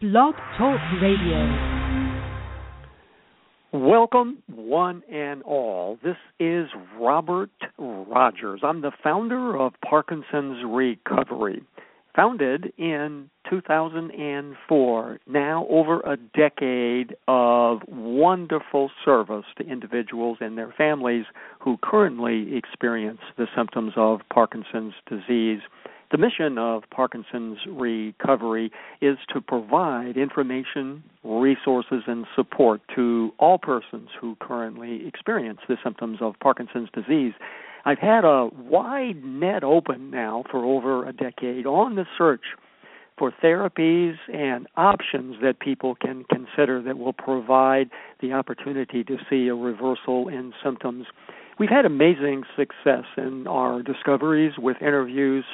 Blog Talk Radio. Welcome, one and all. This is Robert Rogers. I'm the founder of Parkinson's Recovery, founded in 2004. Now, over a decade of wonderful service to individuals and their families who currently experience the symptoms of Parkinson's disease. The mission of Parkinson's Recovery is to provide information, resources, and support to all persons who currently experience the symptoms of Parkinson's disease. I've had a wide net open now for over a decade on the search for therapies and options that people can consider that will provide the opportunity to see a reversal in symptoms. We've had amazing success in our discoveries with interviews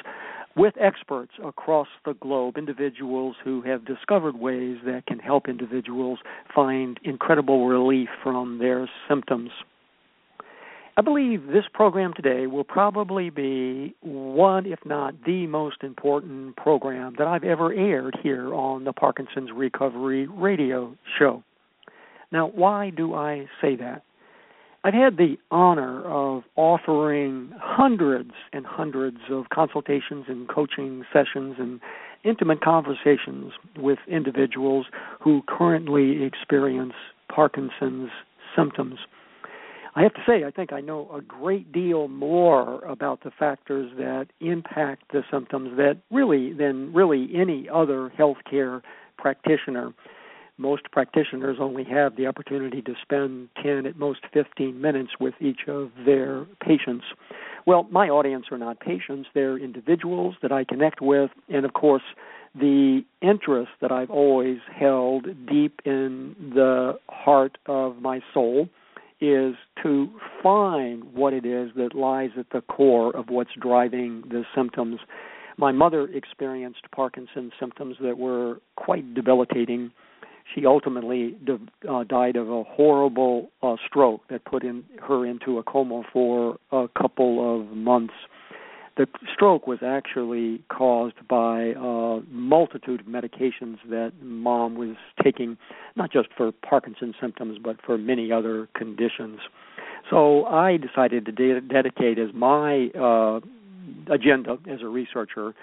with experts across the globe, individuals who have discovered ways that can help individuals find incredible relief from their symptoms. I believe this program today will probably be one, if not the most important program that I've ever aired here on the Parkinson's Recovery Radio Show. Now, why do I say that? I've had the honor of offering hundreds and hundreds of consultations and coaching sessions and intimate conversations with individuals who currently experience Parkinson's symptoms. I have to say, I think I know a great deal more about the factors that impact the symptoms that really than really any other healthcare practitioner most practitioners only have the opportunity to spend 10 at most 15 minutes with each of their patients. Well, my audience are not patients, they're individuals that I connect with, and of course, the interest that I've always held deep in the heart of my soul is to find what it is that lies at the core of what's driving the symptoms. My mother experienced Parkinson's symptoms that were quite debilitating she ultimately uh, died of a horrible uh, stroke that put in, her into a coma for a couple of months. The stroke was actually caused by a multitude of medications that mom was taking, not just for Parkinson's symptoms, but for many other conditions. So I decided to de- dedicate as my uh, agenda as a researcher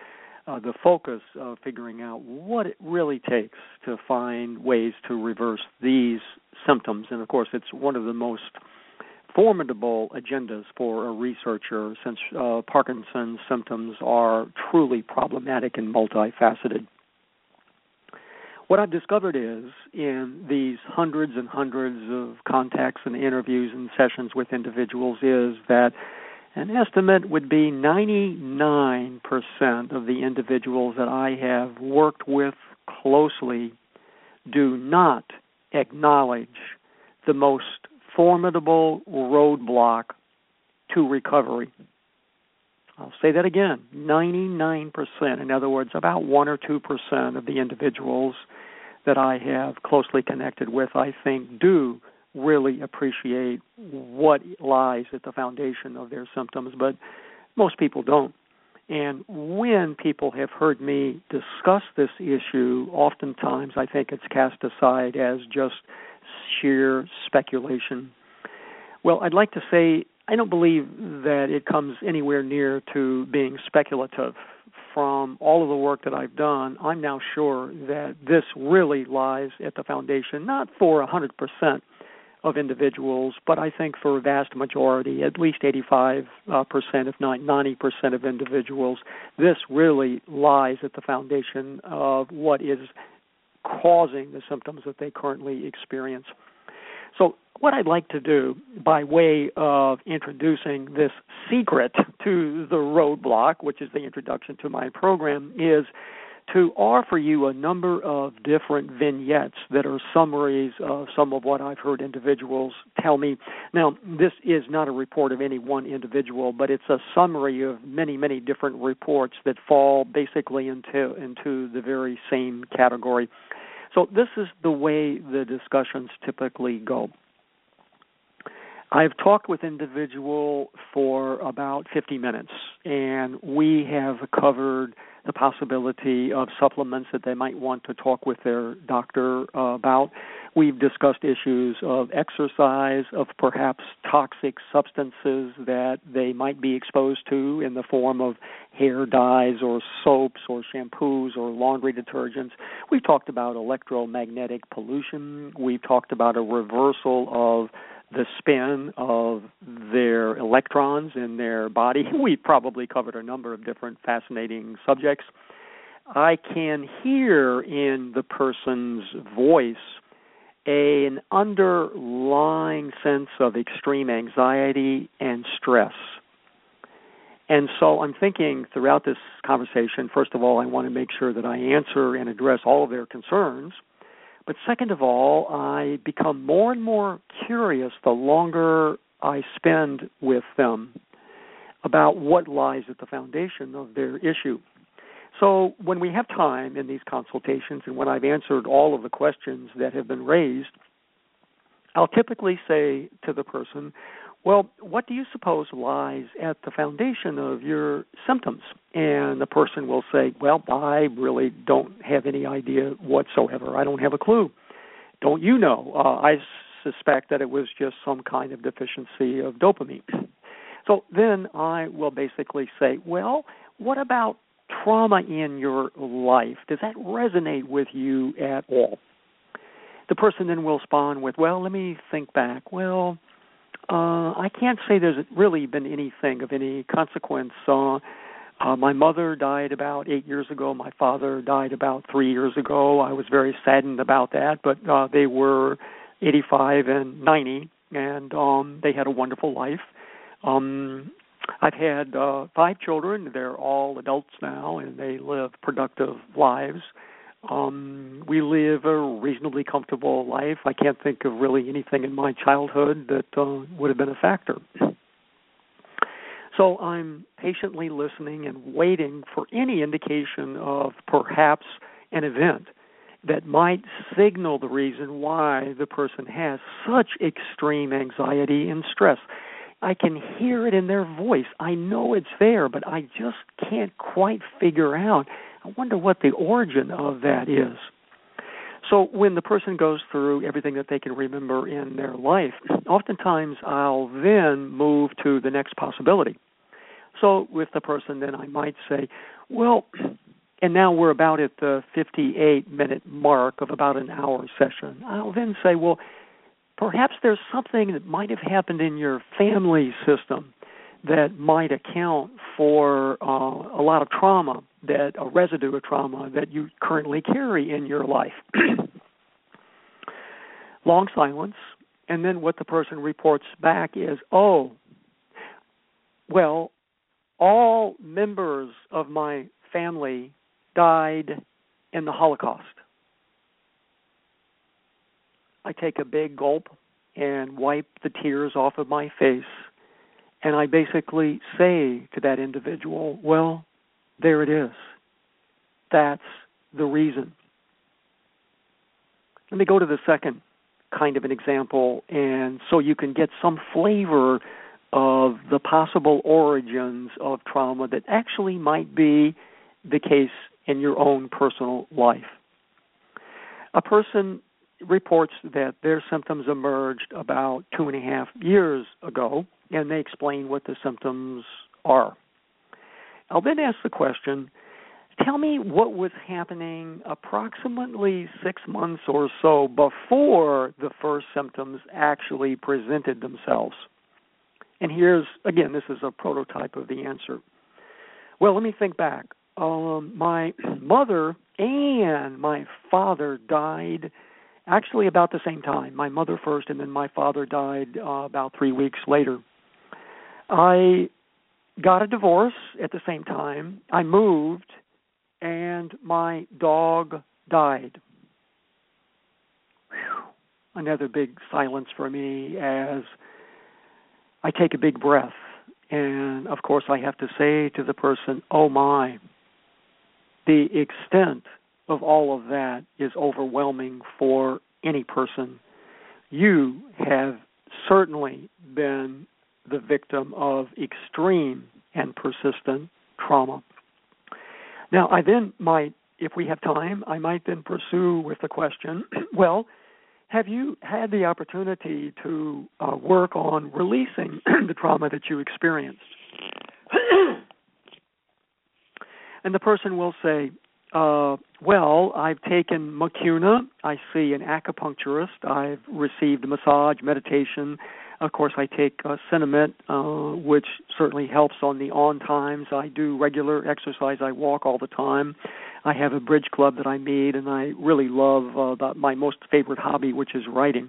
uh, the focus of figuring out what it really takes to find ways to reverse these symptoms. And of course, it's one of the most formidable agendas for a researcher since uh, Parkinson's symptoms are truly problematic and multifaceted. What I've discovered is in these hundreds and hundreds of contacts and interviews and sessions with individuals is that an estimate would be 99% of the individuals that I have worked with closely do not acknowledge the most formidable roadblock to recovery. I'll say that again 99%. In other words, about 1 or 2% of the individuals that I have closely connected with, I think, do really appreciate what lies at the foundation of their symptoms, but most people don't. And when people have heard me discuss this issue, oftentimes I think it's cast aside as just sheer speculation. Well, I'd like to say I don't believe that it comes anywhere near to being speculative. From all of the work that I've done, I'm now sure that this really lies at the foundation, not for 100%, of individuals, but I think for a vast majority, at least 85 uh, percent, if not 90 percent of individuals, this really lies at the foundation of what is causing the symptoms that they currently experience. So, what I'd like to do by way of introducing this secret to the roadblock, which is the introduction to my program, is to offer you a number of different vignettes that are summaries of some of what I've heard individuals tell me. Now, this is not a report of any one individual, but it's a summary of many, many different reports that fall basically into into the very same category. So this is the way the discussions typically go. I've talked with individual for about 50 minutes, and we have covered the possibility of supplements that they might want to talk with their doctor about. We've discussed issues of exercise, of perhaps toxic substances that they might be exposed to in the form of hair dyes or soaps or shampoos or laundry detergents. We've talked about electromagnetic pollution. We've talked about a reversal of the spin of their electrons in their body. We probably covered a number of different fascinating subjects. I can hear in the person's voice an underlying sense of extreme anxiety and stress. And so I'm thinking throughout this conversation, first of all, I want to make sure that I answer and address all of their concerns. But second of all, I become more and more curious the longer I spend with them about what lies at the foundation of their issue. So when we have time in these consultations and when I've answered all of the questions that have been raised, I'll typically say to the person, well, what do you suppose lies at the foundation of your symptoms? And the person will say, Well, I really don't have any idea whatsoever. I don't have a clue. Don't you know? Uh, I suspect that it was just some kind of deficiency of dopamine. So then I will basically say, Well, what about trauma in your life? Does that resonate with you at all? The person then will respond with, Well, let me think back. Well, uh, I can't say there's really been anything of any consequence. Uh, uh, my mother died about eight years ago. My father died about three years ago. I was very saddened about that, but uh, they were 85 and 90, and um, they had a wonderful life. Um, I've had uh, five children. They're all adults now, and they live productive lives. Um, we live a reasonably comfortable life. I can't think of really anything in my childhood that uh, would have been a factor. So I'm patiently listening and waiting for any indication of perhaps an event that might signal the reason why the person has such extreme anxiety and stress. I can hear it in their voice. I know it's there, but I just can't quite figure out I wonder what the origin of that is. So when the person goes through everything that they can remember in their life, oftentimes I'll then move to the next possibility. So with the person, then I might say, well, and now we're about at the 58 minute mark of about an hour session. I'll then say, well, perhaps there's something that might have happened in your family system that might account for uh, a lot of trauma that a residue of trauma that you currently carry in your life. Long silence, and then what the person reports back is, "Oh, well, all members of my family died in the Holocaust." I take a big gulp and wipe the tears off of my face and I basically say to that individual, well, there it is. That's the reason. Let me go to the second kind of an example, and so you can get some flavor of the possible origins of trauma that actually might be the case in your own personal life. A person reports that their symptoms emerged about two and a half years ago, and they explain what the symptoms are. I'll then ask the question tell me what was happening approximately six months or so before the first symptoms actually presented themselves. And here's, again, this is a prototype of the answer. Well, let me think back. Um, my mother and my father died actually about the same time. My mother first, and then my father died uh, about three weeks later. I got a divorce at the same time. I moved, and my dog died. Whew. Another big silence for me as I take a big breath. And of course, I have to say to the person, Oh my, the extent of all of that is overwhelming for any person. You have certainly been the victim of extreme and persistent trauma. Now, I then might, if we have time, I might then pursue with the question well, have you had the opportunity to uh, work on releasing the trauma that you experienced? and the person will say, uh, well, I've taken mucuna. I see an acupuncturist. I've received massage, meditation. Of course, I take uh, Sinemet, uh, which certainly helps on the on times. I do regular exercise. I walk all the time. I have a bridge club that I made, and I really love uh, the, my most favorite hobby, which is writing.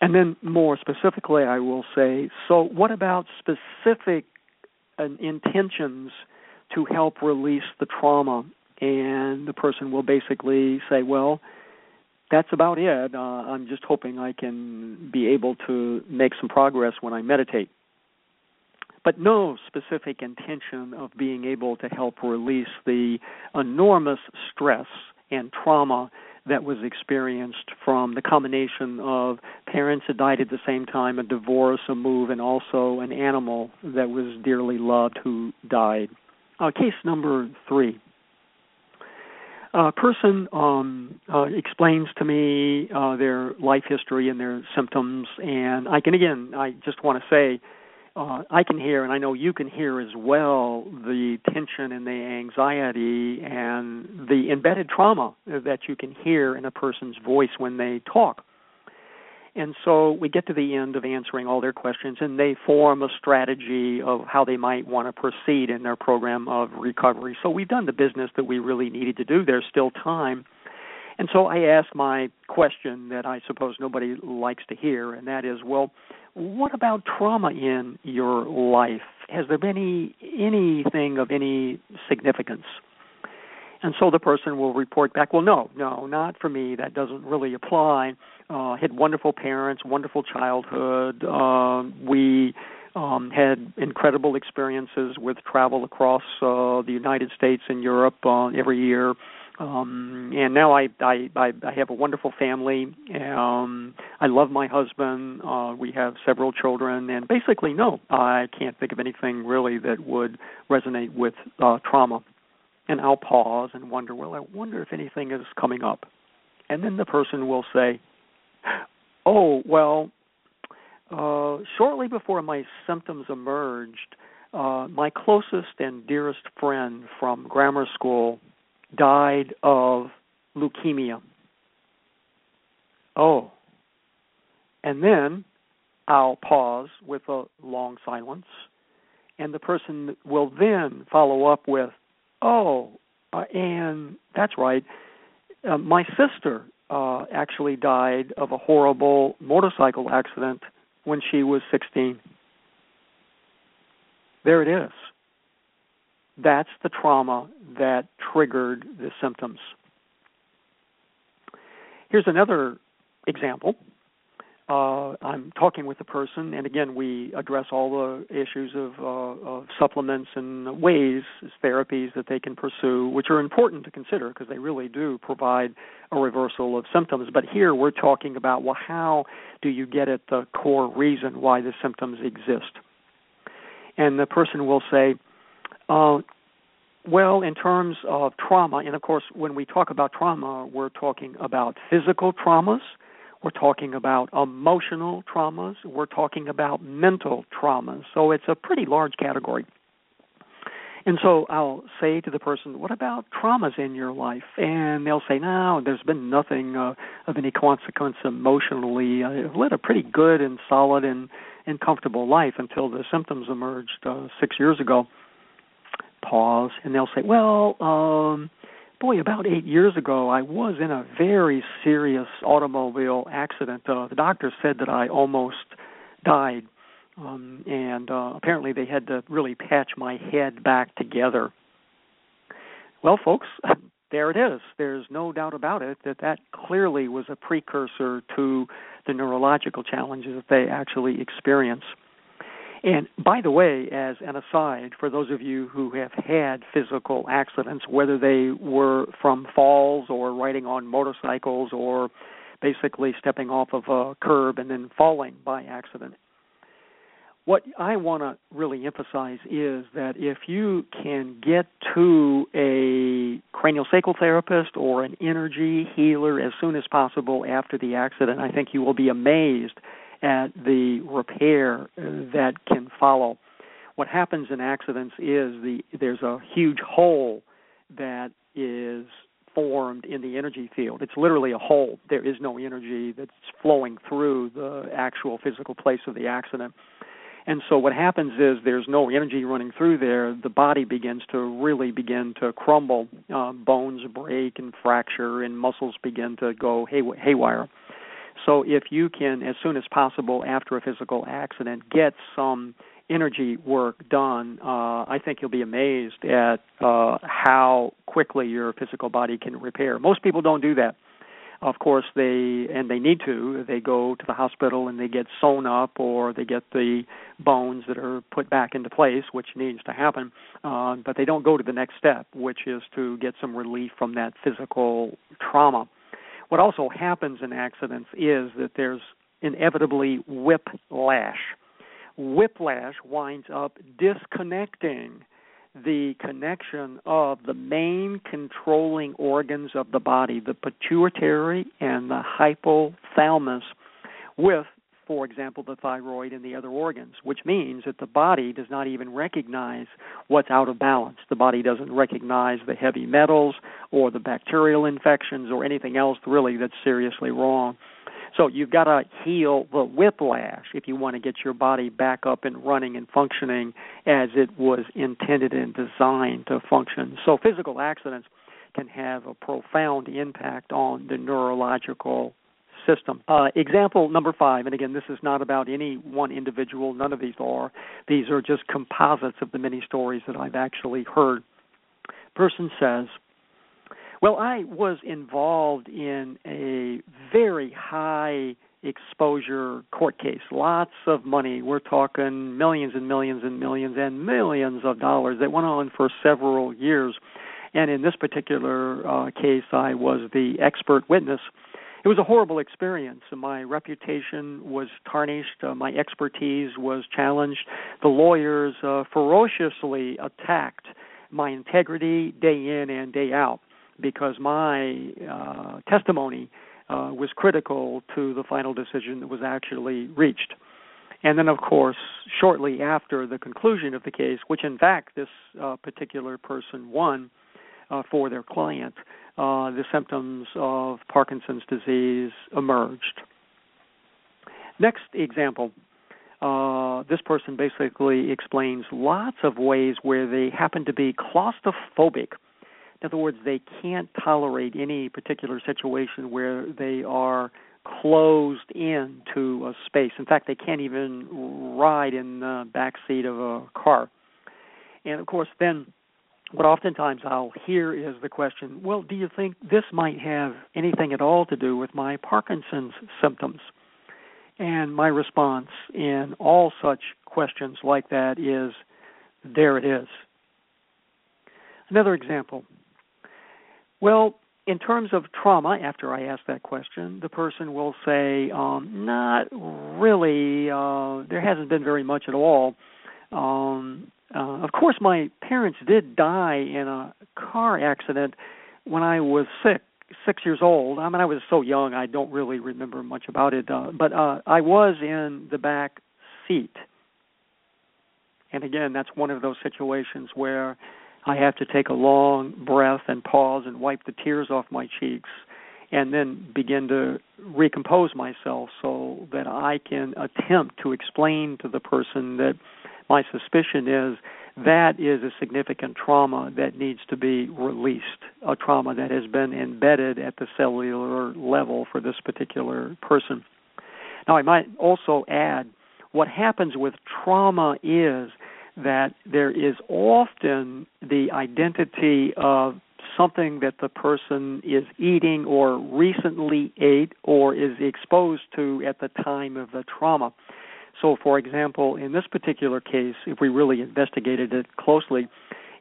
And then, more specifically, I will say so, what about specific uh, intentions to help release the trauma? And the person will basically say, well, that's about it. Uh, I'm just hoping I can be able to make some progress when I meditate but no specific intention of being able to help release the enormous stress and trauma that was experienced from the combination of parents that died at the same time, a divorce, a move, and also an animal that was dearly loved who died. Uh, case number three. A person um, uh, explains to me uh, their life history and their symptoms, and I can again, I just want to say, uh, I can hear, and I know you can hear as well, the tension and the anxiety and the embedded trauma that you can hear in a person's voice when they talk. And so we get to the end of answering all their questions, and they form a strategy of how they might want to proceed in their program of recovery. So we've done the business that we really needed to do. There's still time and so I asked my question that I suppose nobody likes to hear, and that is, well, what about trauma in your life? Has there been any anything of any significance? And so the person will report back, well, no, no, not for me. That doesn't really apply. Uh, had wonderful parents, wonderful childhood. Uh, we um, had incredible experiences with travel across uh, the United States and Europe uh, every year um and now I, I i i have a wonderful family um i love my husband uh we have several children and basically no i can't think of anything really that would resonate with uh trauma and i'll pause and wonder well i wonder if anything is coming up and then the person will say oh well uh shortly before my symptoms emerged uh my closest and dearest friend from grammar school died of leukemia. Oh. And then I'll pause with a long silence, and the person will then follow up with, Oh, uh, and that's right, uh, my sister uh, actually died of a horrible motorcycle accident when she was 16. There it is. That's the trauma that triggered the symptoms. Here's another example. Uh, I'm talking with a person, and again, we address all the issues of, uh, of supplements and ways, therapies that they can pursue, which are important to consider because they really do provide a reversal of symptoms. But here we're talking about well, how do you get at the core reason why the symptoms exist? And the person will say, uh, well, in terms of trauma, and of course, when we talk about trauma, we're talking about physical traumas, we're talking about emotional traumas, we're talking about mental traumas. So it's a pretty large category. And so I'll say to the person, "What about traumas in your life?" And they'll say, "No, there's been nothing uh, of any consequence emotionally. I've led a pretty good and solid and and comfortable life until the symptoms emerged uh, six years ago." pause and they'll say, "Well, um, boy, about eight years ago, I was in a very serious automobile accident. Uh, the doctor said that I almost died, um, and uh, apparently they had to really patch my head back together." Well, folks, there it is. There's no doubt about it that that clearly was a precursor to the neurological challenges that they actually experience. And by the way, as an aside, for those of you who have had physical accidents, whether they were from falls or riding on motorcycles or basically stepping off of a curb and then falling by accident. What I want to really emphasize is that if you can get to a craniosacral therapist or an energy healer as soon as possible after the accident, I think you will be amazed at the repair that can follow. What happens in accidents is the there's a huge hole that is formed in the energy field. It's literally a hole. There is no energy that's flowing through the actual physical place of the accident. And so what happens is there's no energy running through there. The body begins to really begin to crumble. Uh, bones break and fracture, and muscles begin to go hay- haywire. So if you can, as soon as possible after a physical accident, get some energy work done, uh, I think you'll be amazed at uh, how quickly your physical body can repair. Most people don't do that. Of course, they and they need to. They go to the hospital and they get sewn up, or they get the bones that are put back into place, which needs to happen. Uh, but they don't go to the next step, which is to get some relief from that physical trauma. What also happens in accidents is that there's inevitably whiplash. Whiplash winds up disconnecting the connection of the main controlling organs of the body, the pituitary and the hypothalamus, with, for example, the thyroid and the other organs, which means that the body does not even recognize what's out of balance. The body doesn't recognize the heavy metals or the bacterial infections or anything else really that's seriously wrong. So you've got to heal the whiplash if you want to get your body back up and running and functioning as it was intended and designed to function. So physical accidents can have a profound impact on the neurological system. Uh, example number five, and again, this is not about any one individual, none of these are. These are just composites of the many stories that I've actually heard. Person says, well, I was involved in a very high exposure court case. Lots of money. We're talking millions and millions and millions and millions of dollars that went on for several years. And in this particular uh, case, I was the expert witness. It was a horrible experience. My reputation was tarnished. Uh, my expertise was challenged. The lawyers uh, ferociously attacked my integrity day in and day out because my uh, testimony uh, was critical to the final decision that was actually reached. And then, of course, shortly after the conclusion of the case, which in fact this uh, particular person won uh, for their client, uh, the symptoms of Parkinson's disease emerged. Next example uh, this person basically explains lots of ways where they happen to be claustrophobic in other words, they can't tolerate any particular situation where they are closed in to a space. In fact, they can't even ride in the back seat of a car. And of course, then what oftentimes I'll hear is the question, well, do you think this might have anything at all to do with my Parkinson's symptoms? And my response in all such questions like that is, there it is. Another example well, in terms of trauma, after I ask that question, the person will say, um, "Not really. Uh, there hasn't been very much at all." Um, uh, of course, my parents did die in a car accident when I was sick, six years old. I mean, I was so young, I don't really remember much about it. Uh, but uh, I was in the back seat, and again, that's one of those situations where I have to take a long breath and pause and wipe the tears off my cheeks and then begin to recompose myself so that I can attempt to explain to the person that my suspicion is that is a significant trauma that needs to be released, a trauma that has been embedded at the cellular level for this particular person. Now, I might also add what happens with trauma is that there is often the identity of something that the person is eating or recently ate or is exposed to at the time of the trauma. So, for example, in this particular case, if we really investigated it closely,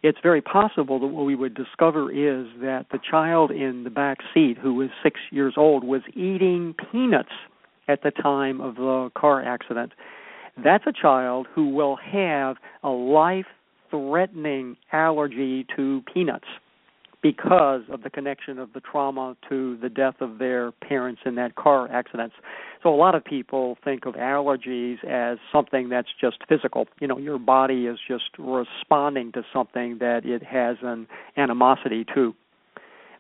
it's very possible that what we would discover is that the child in the back seat who was six years old was eating peanuts at the time of the car accident. That's a child who will have a life threatening allergy to peanuts because of the connection of the trauma to the death of their parents in that car accident. So a lot of people think of allergies as something that's just physical. You know, your body is just responding to something that it has an animosity to.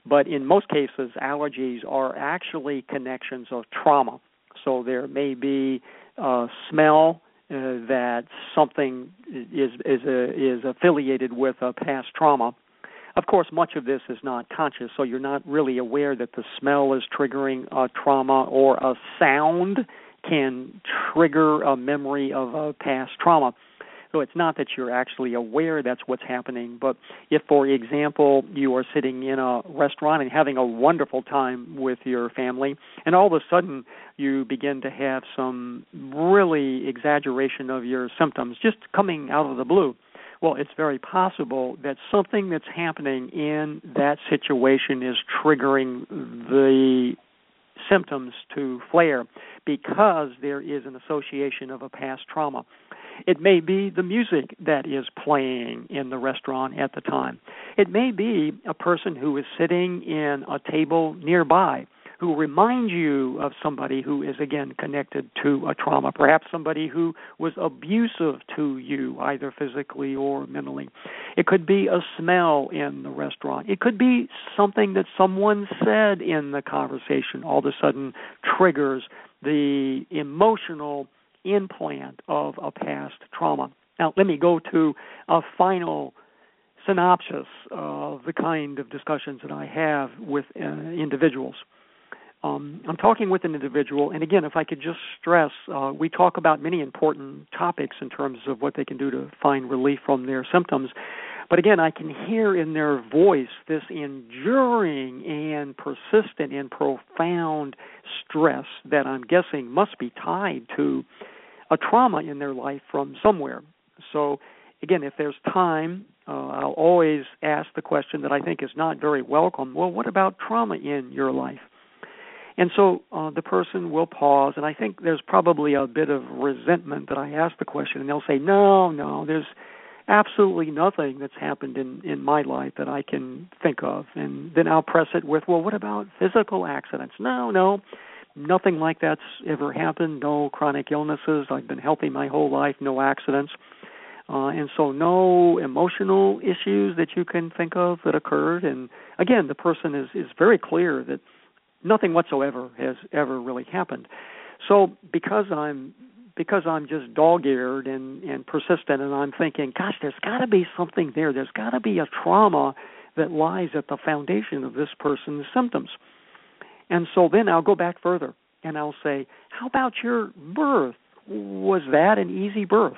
But in most cases, allergies are actually connections of trauma. So there may be a smell uh, that something is is a, is affiliated with a past trauma of course, much of this is not conscious, so you're not really aware that the smell is triggering a trauma or a sound can trigger a memory of a past trauma. So it's not that you're actually aware that's what's happening, but if, for example, you are sitting in a restaurant and having a wonderful time with your family, and all of a sudden you begin to have some really exaggeration of your symptoms just coming out of the blue, well, it's very possible that something that's happening in that situation is triggering the symptoms to flare because there is an association of a past trauma. It may be the music that is playing in the restaurant at the time. It may be a person who is sitting in a table nearby who remind you of somebody who is again connected to a trauma, perhaps somebody who was abusive to you, either physically or mentally. It could be a smell in the restaurant. It could be something that someone said in the conversation all of a sudden triggers the emotional implant of a past trauma. Now, let me go to a final synopsis of the kind of discussions that I have with uh, individuals um, I'm talking with an individual, and again, if I could just stress, uh, we talk about many important topics in terms of what they can do to find relief from their symptoms. But again, I can hear in their voice this enduring and persistent and profound stress that I'm guessing must be tied to a trauma in their life from somewhere. So, again, if there's time, uh, I'll always ask the question that I think is not very welcome well, what about trauma in your life? And so uh, the person will pause, and I think there's probably a bit of resentment that I ask the question, and they'll say, "No, no, there's absolutely nothing that's happened in in my life that I can think of." And then I'll press it with, "Well, what about physical accidents?" No, no, nothing like that's ever happened. No chronic illnesses. I've been healthy my whole life. No accidents. Uh, and so no emotional issues that you can think of that occurred and again the person is is very clear that nothing whatsoever has ever really happened. So because I'm because I'm just dog-eared and and persistent, and I'm thinking, gosh, there's got to be something there. There's got to be a trauma that lies at the foundation of this person's symptoms. And so then I'll go back further and I'll say, how about your birth? Was that an easy birth?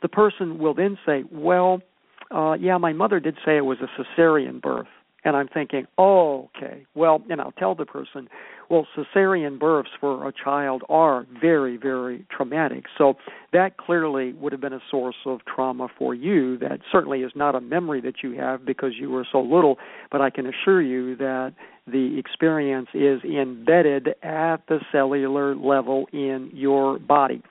The person will then say, well, uh, yeah, my mother did say it was a cesarean birth. And I'm thinking, oh, okay. Well, and I'll tell the person, well, cesarean births for a child are very, very traumatic. So that clearly would have been a source of trauma for you. That certainly is not a memory that you have because you were so little, but I can assure you that the experience is embedded at the cellular level in your body.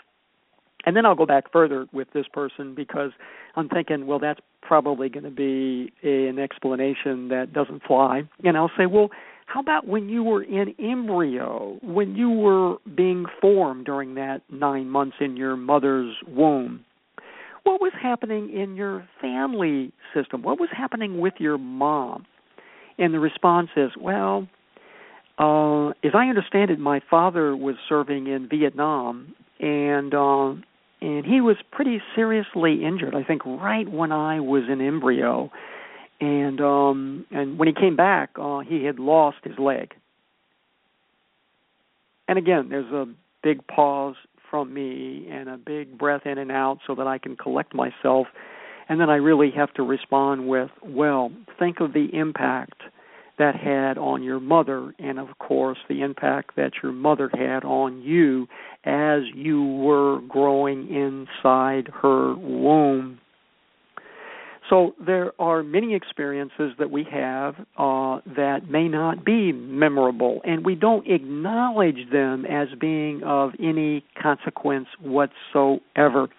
And then I'll go back further with this person because I'm thinking, well, that's probably going to be a, an explanation that doesn't fly. And I'll say, well, how about when you were in embryo, when you were being formed during that nine months in your mother's womb? What was happening in your family system? What was happening with your mom? And the response is, well, uh, as I understand it, my father was serving in Vietnam, and uh, and he was pretty seriously injured. I think right when I was an embryo, and um, and when he came back, uh, he had lost his leg. And again, there's a big pause from me and a big breath in and out so that I can collect myself. And then I really have to respond with, well, think of the impact that had on your mother, and of course, the impact that your mother had on you as you were growing inside her womb. So there are many experiences that we have uh, that may not be memorable, and we don't acknowledge them as being of any consequence whatsoever.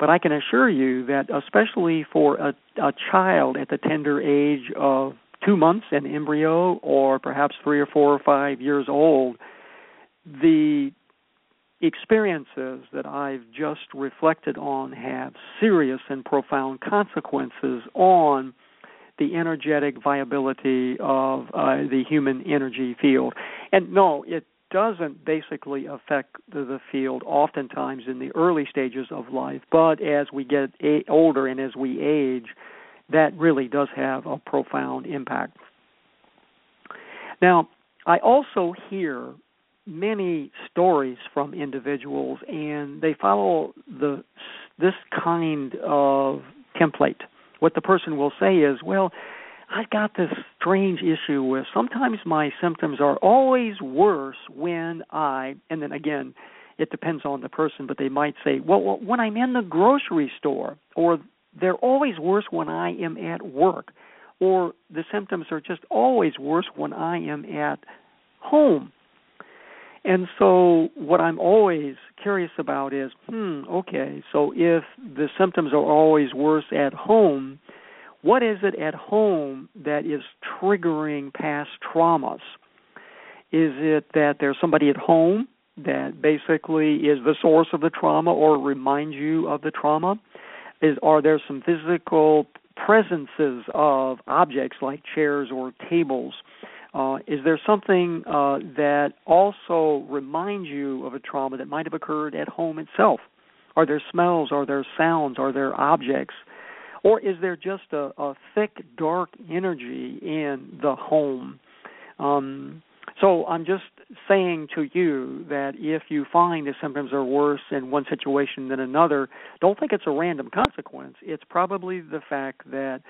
But I can assure you that, especially for a, a child at the tender age of two months, an embryo, or perhaps three or four or five years old, the experiences that I've just reflected on have serious and profound consequences on the energetic viability of uh, the human energy field. And no, it doesn't basically affect the, field oftentimes in the early stages of life, but as we get older and as we age, that really does have a profound impact. Now, I also hear many stories from individuals and they follow the this kind of template what the person will say is well i've got this strange issue with sometimes my symptoms are always worse when i and then again it depends on the person but they might say well when i'm in the grocery store or they're always worse when i am at work or the symptoms are just always worse when i am at home and so, what I'm always curious about is, hmm, okay, so if the symptoms are always worse at home, what is it at home that is triggering past traumas? Is it that there's somebody at home that basically is the source of the trauma or reminds you of the trauma? Is are there some physical presences of objects like chairs or tables? Uh, is there something uh, that also reminds you of a trauma that might have occurred at home itself? Are there smells? Are there sounds? Are there objects? Or is there just a, a thick, dark energy in the home? Um, so I'm just saying to you that if you find the symptoms are worse in one situation than another, don't think it's a random consequence. It's probably the fact that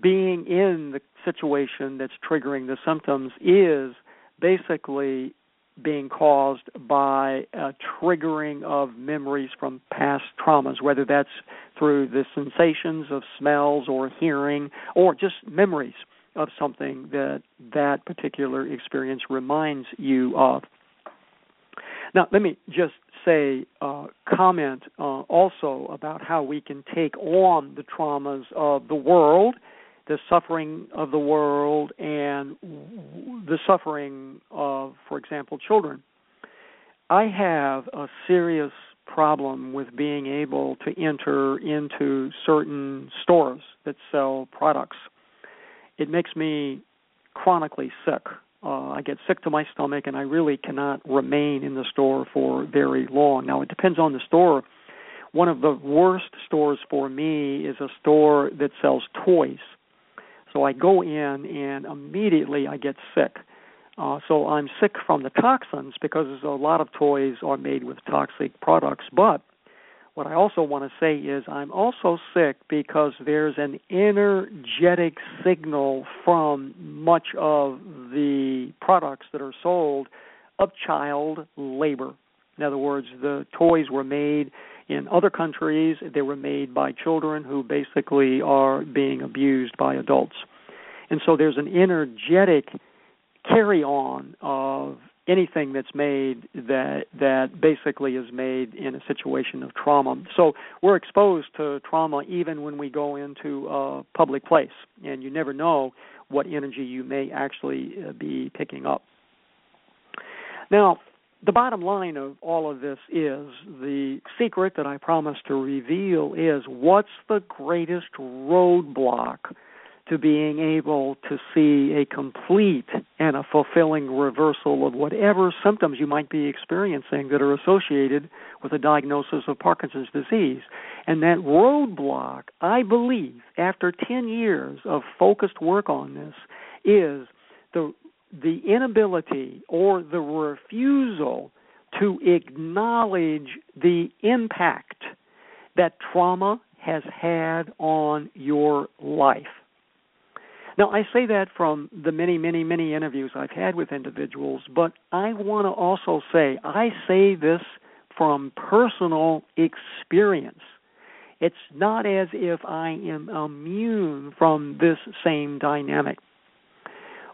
being in the situation that's triggering the symptoms is basically being caused by a triggering of memories from past traumas, whether that's through the sensations of smells or hearing or just memories of something that that particular experience reminds you of. Now, let me just say, uh, comment uh, also about how we can take on the traumas of the world the suffering of the world and the suffering of, for example, children. I have a serious problem with being able to enter into certain stores that sell products. It makes me chronically sick. Uh, I get sick to my stomach, and I really cannot remain in the store for very long. Now, it depends on the store. One of the worst stores for me is a store that sells toys so I go in and immediately I get sick. Uh, so I'm sick from the toxins because a lot of toys are made with toxic products. But what I also want to say is I'm also sick because there's an energetic signal from much of the products that are sold of child labor. In other words, the toys were made in other countries, they were made by children who basically are being abused by adults. And so there's an energetic carry on of anything that's made that that basically is made in a situation of trauma. So we're exposed to trauma even when we go into a public place, and you never know what energy you may actually uh, be picking up. Now, the bottom line of all of this is the secret that I promised to reveal is what's the greatest roadblock to being able to see a complete and a fulfilling reversal of whatever symptoms you might be experiencing that are associated with a diagnosis of Parkinson's disease. And that roadblock, I believe, after 10 years of focused work on this, is the the inability or the refusal to acknowledge the impact that trauma has had on your life. Now, I say that from the many, many, many interviews I've had with individuals, but I want to also say I say this from personal experience. it's not as if I am immune from this same dynamic.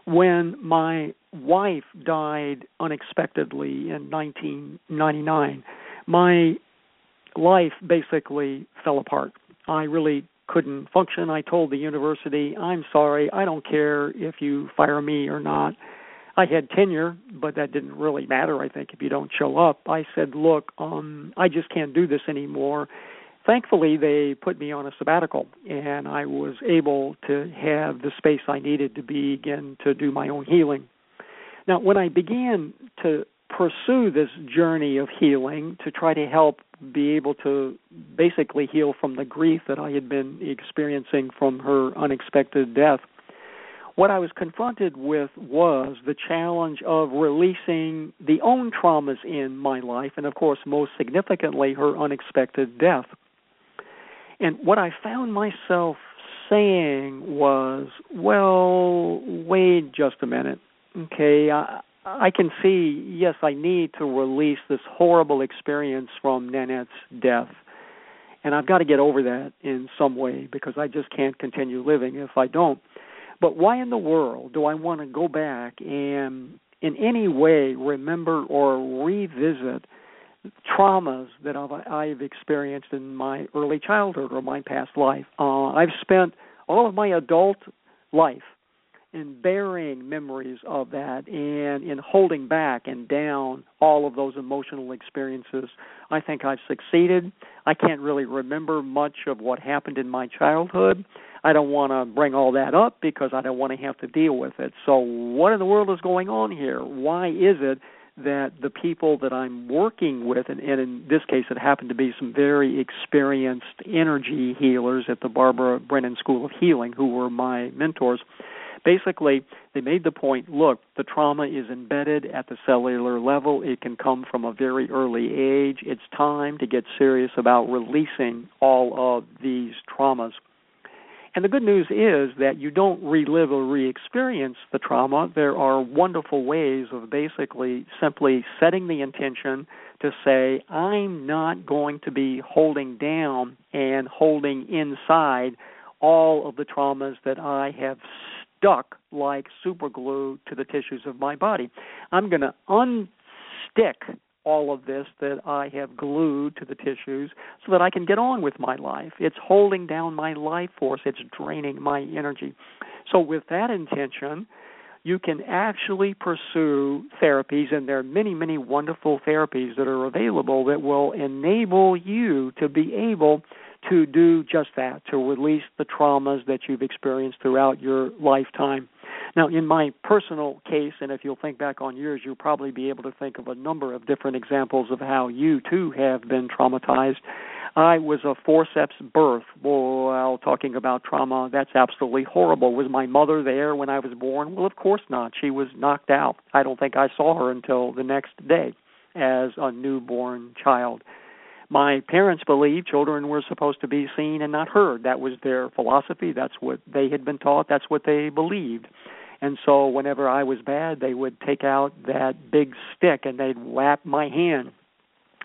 When my wife died unexpectedly in 1999, my life basically fell apart. I really couldn't function. I told the university, I'm sorry, I don't care if you fire me or not. I had tenure, but that didn't really matter, I think, if you don't show up. I said, Look, um, I just can't do this anymore. Thankfully, they put me on a sabbatical, and I was able to have the space I needed to begin to do my own healing. Now, when I began to pursue this journey of healing to try to help be able to basically heal from the grief that I had been experiencing from her unexpected death. What I was confronted with was the challenge of releasing the own traumas in my life, and of course, most significantly, her unexpected death. And what I found myself saying was, well, wait just a minute. Okay, I, I can see, yes, I need to release this horrible experience from Nanette's death. And I've got to get over that in some way because I just can't continue living if I don't. But why in the world do I want to go back and in any way remember or revisit traumas that I've, I've experienced in my early childhood or my past life? Uh, I've spent all of my adult life in burying memories of that and in holding back and down all of those emotional experiences. I think I've succeeded. I can't really remember much of what happened in my childhood. I don't want to bring all that up because I don't want to have to deal with it. So, what in the world is going on here? Why is it that the people that I'm working with, and, and in this case, it happened to be some very experienced energy healers at the Barbara Brennan School of Healing, who were my mentors, basically they made the point look the trauma is embedded at the cellular level. It can come from a very early age. It's time to get serious about releasing all of these traumas. And the good news is that you don't relive or re experience the trauma. There are wonderful ways of basically simply setting the intention to say, I'm not going to be holding down and holding inside all of the traumas that I have stuck like super glue to the tissues of my body. I'm going to unstick all of this that I have glued to the tissues so that I can get on with my life. It's holding down my life force, it's draining my energy. So, with that intention, you can actually pursue therapies, and there are many, many wonderful therapies that are available that will enable you to be able to do just that, to release the traumas that you've experienced throughout your lifetime. Now, in my personal case, and if you'll think back on yours, you'll probably be able to think of a number of different examples of how you too have been traumatized. I was a forceps birth. Well, talking about trauma, that's absolutely horrible. Was my mother there when I was born? Well, of course not. She was knocked out. I don't think I saw her until the next day as a newborn child my parents believed children were supposed to be seen and not heard. That was their philosophy. That's what they had been taught. That's what they believed. And so whenever I was bad, they would take out that big stick and they'd whap my hand.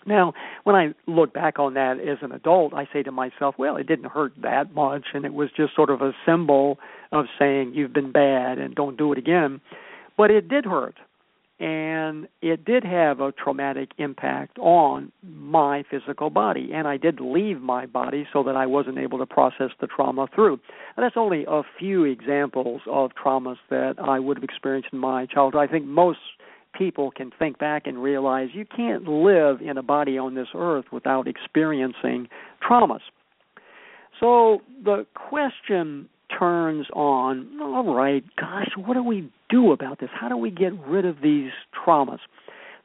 Now, when I look back on that as an adult, I say to myself, well, it didn't hurt that much, and it was just sort of a symbol of saying you've been bad and don't do it again. But it did hurt and it did have a traumatic impact on my physical body and i did leave my body so that i wasn't able to process the trauma through. And that's only a few examples of traumas that i would have experienced in my childhood. I think most people can think back and realize you can't live in a body on this earth without experiencing traumas. So the question turns on, all right, gosh, what do we do about this? How do we get rid of these traumas?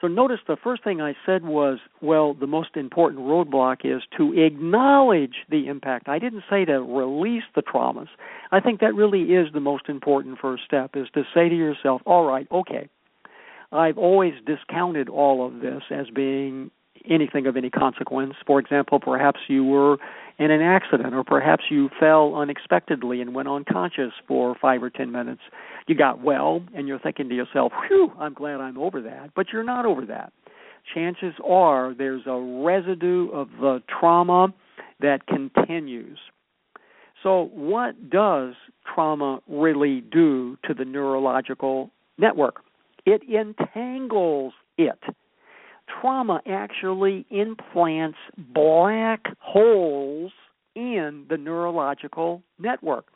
So notice the first thing I said was, well, the most important roadblock is to acknowledge the impact. I didn't say to release the traumas. I think that really is the most important first step is to say to yourself, all right, okay, I've always discounted all of this as being anything of any consequence. For example, perhaps you were in an accident, or perhaps you fell unexpectedly and went unconscious for five or ten minutes. You got well, and you're thinking to yourself, whew, I'm glad I'm over that. But you're not over that. Chances are there's a residue of the trauma that continues. So, what does trauma really do to the neurological network? It entangles it. Trauma actually implants black holes in the neurological network.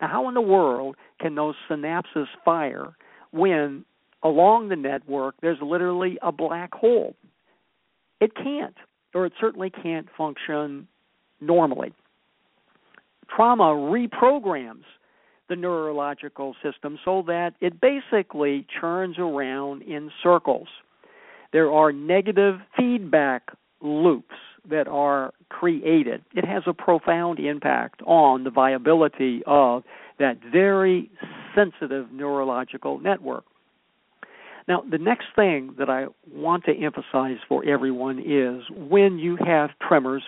Now, how in the world can those synapses fire when along the network there's literally a black hole? It can't, or it certainly can't function normally. Trauma reprograms the neurological system so that it basically churns around in circles. There are negative feedback loops that are created. It has a profound impact on the viability of that very sensitive neurological network. Now, the next thing that I want to emphasize for everyone is when you have tremors,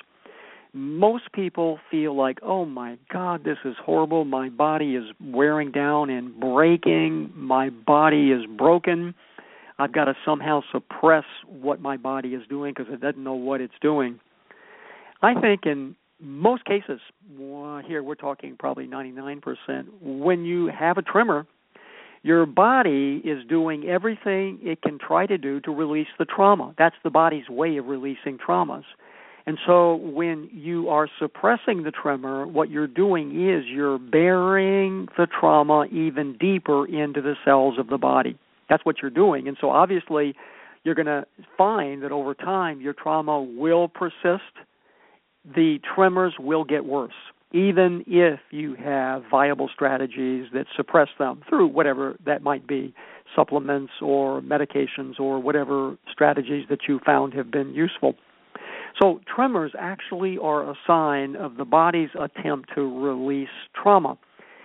most people feel like, oh my God, this is horrible. My body is wearing down and breaking. My body is broken. I've got to somehow suppress what my body is doing because it doesn't know what it's doing. I think in most cases, here we're talking probably 99%, when you have a tremor, your body is doing everything it can try to do to release the trauma. That's the body's way of releasing traumas. And so when you are suppressing the tremor, what you're doing is you're burying the trauma even deeper into the cells of the body. That's what you're doing. And so obviously, you're going to find that over time your trauma will persist. The tremors will get worse, even if you have viable strategies that suppress them through whatever that might be supplements or medications or whatever strategies that you found have been useful. So, tremors actually are a sign of the body's attempt to release trauma.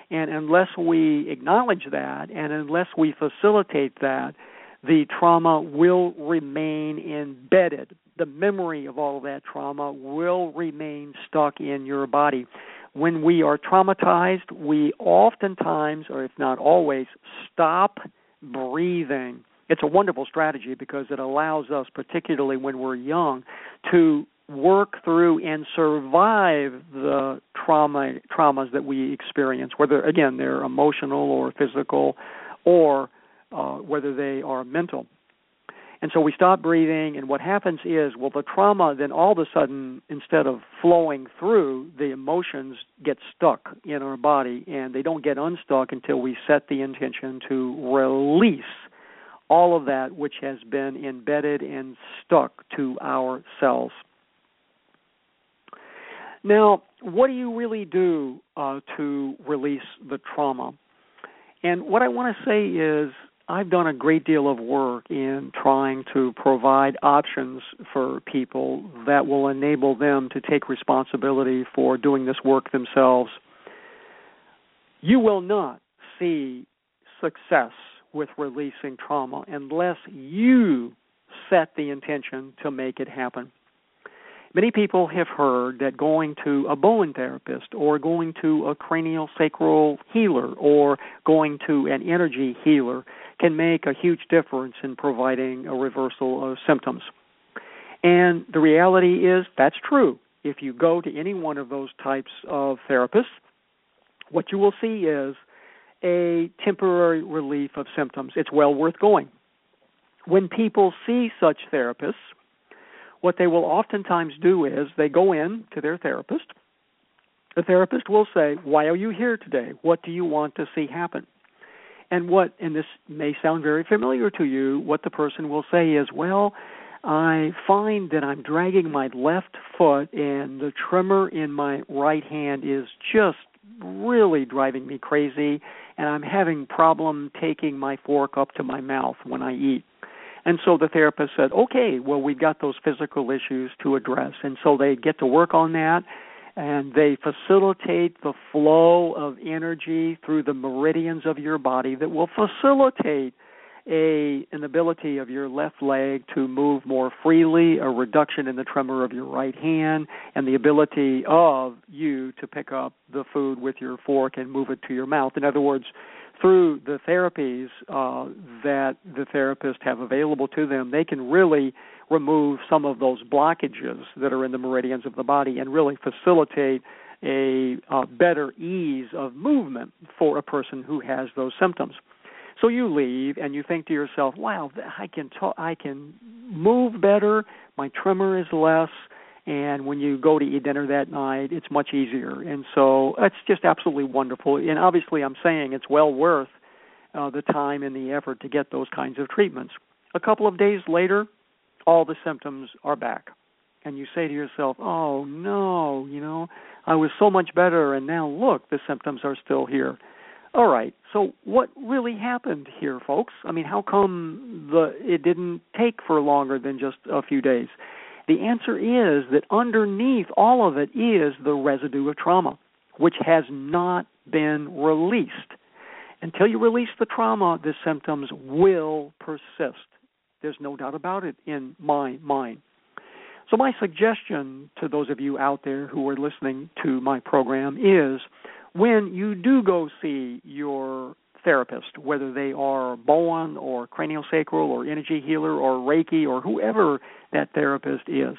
And unless we acknowledge that and unless we facilitate that, the trauma will remain embedded. The memory of all of that trauma will remain stuck in your body. When we are traumatized, we oftentimes, or if not always, stop breathing it's a wonderful strategy because it allows us, particularly when we're young, to work through and survive the trauma traumas that we experience, whether again they're emotional or physical, or uh, whether they are mental. And so we stop breathing, and what happens is, well, the trauma then all of a sudden, instead of flowing through, the emotions get stuck in our body, and they don't get unstuck until we set the intention to release all of that which has been embedded and stuck to our cells. Now, what do you really do uh, to release the trauma? And what I want to say is, I've done a great deal of work in trying to provide options for people that will enable them to take responsibility for doing this work themselves. You will not see success with releasing trauma unless you set the intention to make it happen. Many people have heard that going to a Bowen therapist or going to a cranial sacral healer or going to an energy healer can make a huge difference in providing a reversal of symptoms. And the reality is that's true. If you go to any one of those types of therapists, what you will see is a temporary relief of symptoms. It's well worth going. When people see such therapists, what they will oftentimes do is they go in to their therapist. The therapist will say, Why are you here today? What do you want to see happen? And what, and this may sound very familiar to you, what the person will say is, Well, I find that I'm dragging my left foot and the tremor in my right hand is just really driving me crazy and I'm having problem taking my fork up to my mouth when I eat. And so the therapist said, "Okay, well we've got those physical issues to address." And so they get to work on that and they facilitate the flow of energy through the meridians of your body that will facilitate a an ability of your left leg to move more freely, a reduction in the tremor of your right hand, and the ability of you to pick up the food with your fork and move it to your mouth. In other words, through the therapies uh, that the therapists have available to them, they can really remove some of those blockages that are in the meridians of the body and really facilitate a uh, better ease of movement for a person who has those symptoms. So you leave and you think to yourself, "Wow, I can talk, I can move better. My tremor is less." And when you go to eat dinner that night, it's much easier. And so it's just absolutely wonderful. And obviously, I'm saying it's well worth uh, the time and the effort to get those kinds of treatments. A couple of days later, all the symptoms are back. And you say to yourself, "Oh no, you know, I was so much better, and now look, the symptoms are still here." All right. So what really happened here, folks? I mean, how come the it didn't take for longer than just a few days? The answer is that underneath all of it is the residue of trauma, which has not been released. Until you release the trauma, the symptoms will persist. There's no doubt about it in my mind. So, my suggestion to those of you out there who are listening to my program is when you do go see your therapist, whether they are Bowen or craniosacral or energy healer or Reiki or whoever that therapist is,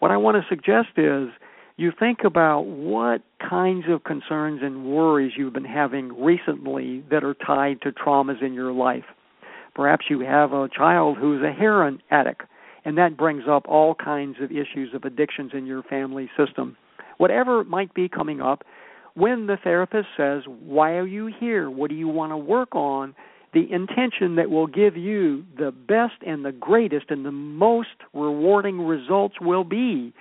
what I want to suggest is you think about what kinds of concerns and worries you've been having recently that are tied to traumas in your life. Perhaps you have a child who's a heroin addict, and that brings up all kinds of issues of addictions in your family system. Whatever might be coming up, when the therapist says, Why are you here? What do you want to work on? The intention that will give you the best and the greatest and the most rewarding results will be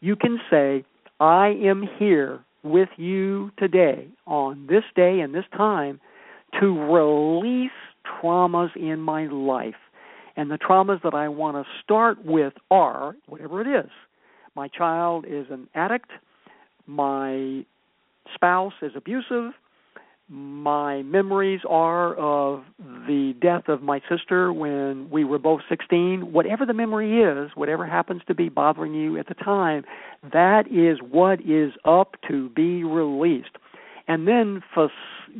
you can say, I am here with you today on this day and this time to release traumas in my life. And the traumas that I want to start with are whatever it is. My child is an addict. My spouse is abusive. My memories are of the death of my sister when we were both 16. Whatever the memory is, whatever happens to be bothering you at the time, that is what is up to be released. And then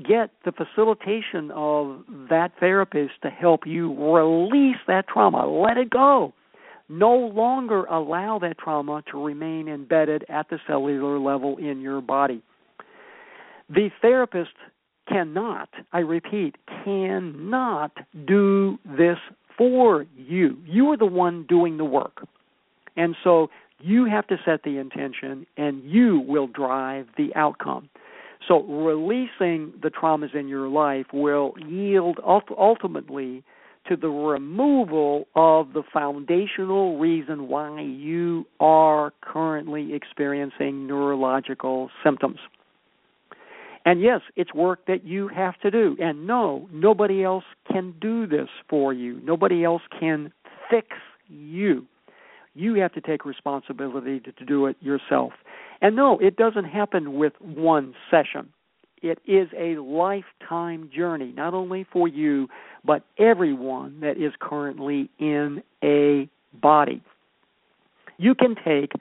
get the facilitation of that therapist to help you release that trauma. Let it go. No longer allow that trauma to remain embedded at the cellular level in your body. The therapist cannot, I repeat, cannot do this for you. You are the one doing the work. And so you have to set the intention and you will drive the outcome. So releasing the traumas in your life will yield ultimately to the removal of the foundational reason why you are currently experiencing neurological symptoms. And yes, it's work that you have to do. And no, nobody else can do this for you. Nobody else can fix you. You have to take responsibility to, to do it yourself. And no, it doesn't happen with one session. It is a lifetime journey, not only for you, but everyone that is currently in a body. You can take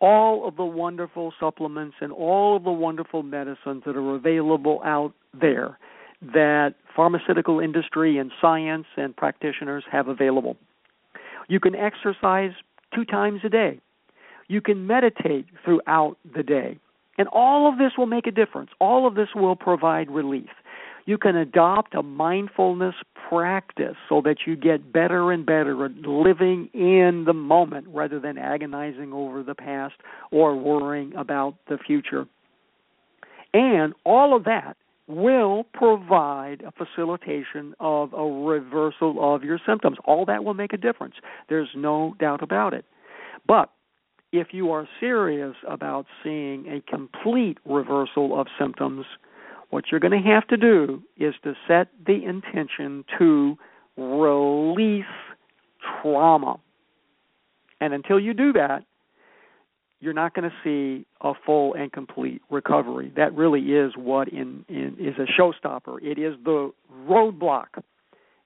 all of the wonderful supplements and all of the wonderful medicines that are available out there that pharmaceutical industry and science and practitioners have available. You can exercise two times a day. You can meditate throughout the day. And all of this will make a difference. All of this will provide relief you can adopt a mindfulness practice so that you get better and better at living in the moment rather than agonizing over the past or worrying about the future. And all of that will provide a facilitation of a reversal of your symptoms. All that will make a difference. There's no doubt about it. But if you are serious about seeing a complete reversal of symptoms, what you're going to have to do is to set the intention to release trauma. And until you do that, you're not going to see a full and complete recovery. That really is what in, in, is a showstopper. It is the roadblock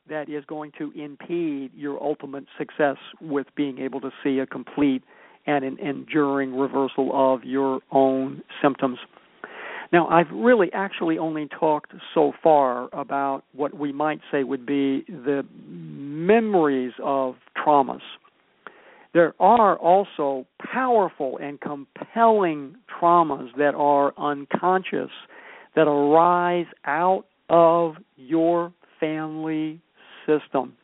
that is going to impede your ultimate success with being able to see a complete and an enduring reversal of your own symptoms. Now, I've really actually only talked so far about what we might say would be the memories of traumas. There are also powerful and compelling traumas that are unconscious that arise out of your family system.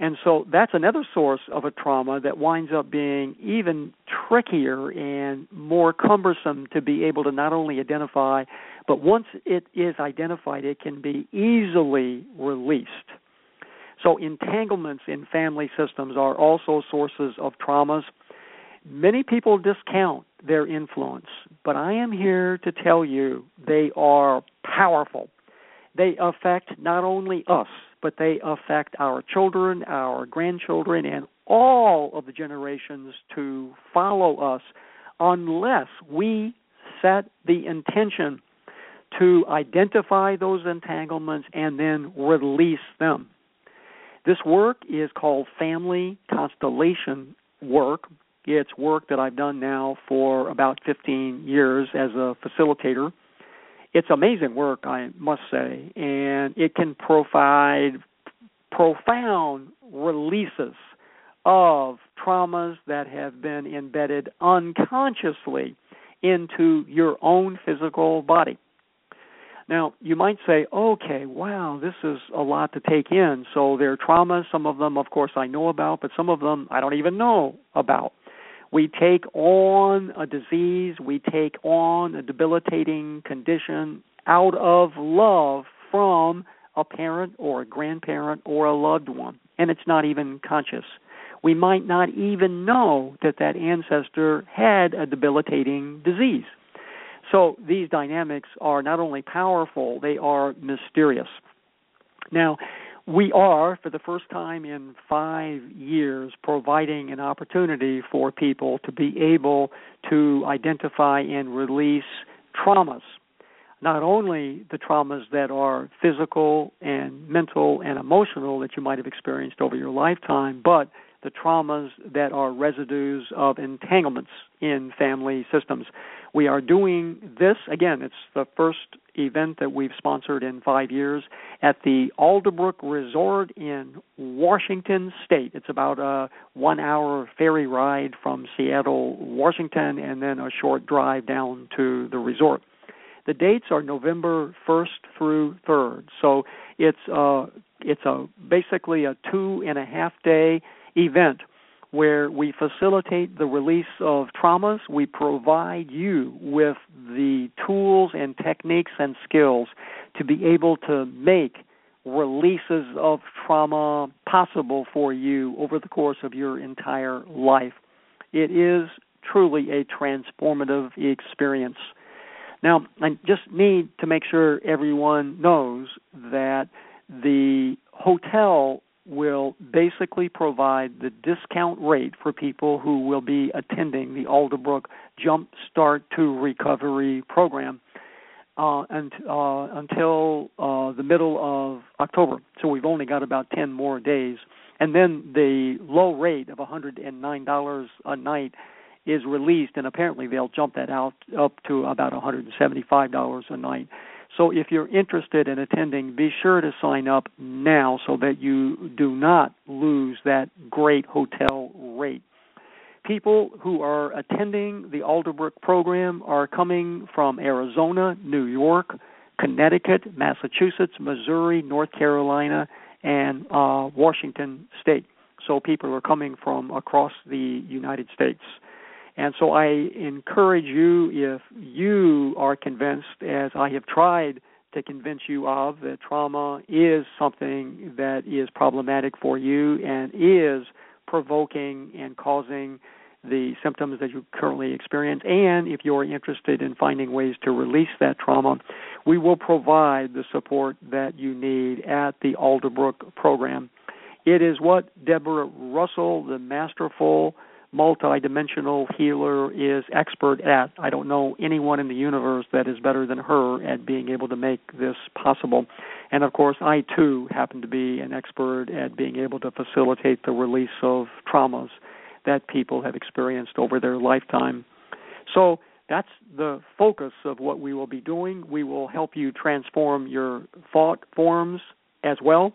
And so that's another source of a trauma that winds up being even trickier and more cumbersome to be able to not only identify, but once it is identified, it can be easily released. So, entanglements in family systems are also sources of traumas. Many people discount their influence, but I am here to tell you they are powerful. They affect not only us, but they affect our children, our grandchildren, and all of the generations to follow us unless we set the intention to identify those entanglements and then release them. This work is called family constellation work. It's work that I've done now for about 15 years as a facilitator it's amazing work, I must say, and it can provide profound releases of traumas that have been embedded unconsciously into your own physical body. Now, you might say, okay, wow, this is a lot to take in. So there are traumas, some of them, of course, I know about, but some of them I don't even know about. We take on a disease, we take on a debilitating condition out of love from a parent or a grandparent or a loved one, and it's not even conscious. We might not even know that that ancestor had a debilitating disease. So these dynamics are not only powerful, they are mysterious. Now, we are, for the first time in five years, providing an opportunity for people to be able to identify and release traumas. Not only the traumas that are physical and mental and emotional that you might have experienced over your lifetime, but the traumas that are residues of entanglements in family systems. We are doing this again. It's the first event that we've sponsored in five years at the Alderbrook Resort in Washington State. It's about a one-hour ferry ride from Seattle, Washington, and then a short drive down to the resort. The dates are November 1st through 3rd. So it's a it's a basically a two and a half day event where we facilitate the release of traumas. We provide you with the tools and techniques and skills to be able to make releases of trauma possible for you over the course of your entire life. It is truly a transformative experience. Now, I just need to make sure everyone knows that the hotel will basically provide the discount rate for people who will be attending the Alderbrook Jump Start to Recovery program uh, and, uh, until uh, the middle of October. So we've only got about 10 more days. And then the low rate of $109 a night is released, and apparently they'll jump that out up to about $175 a night. So if you're interested in attending, be sure to sign up now so that you do not lose that great hotel rate. People who are attending the Alderbrook program are coming from Arizona, New York, Connecticut, Massachusetts, Missouri, North Carolina, and uh, Washington State. So people are coming from across the United States. And so I encourage you, if you are convinced, as I have tried to convince you of, that trauma is something that is problematic for you and is provoking and causing the symptoms that you currently experience, and if you're interested in finding ways to release that trauma, we will provide the support that you need at the Alderbrook program. It is what Deborah Russell, the masterful multi-dimensional healer is expert at. I don't know anyone in the universe that is better than her at being able to make this possible. And of course, I too happen to be an expert at being able to facilitate the release of traumas that people have experienced over their lifetime. So That's the focus of what we will be doing. We will help you transform your thought forms as well,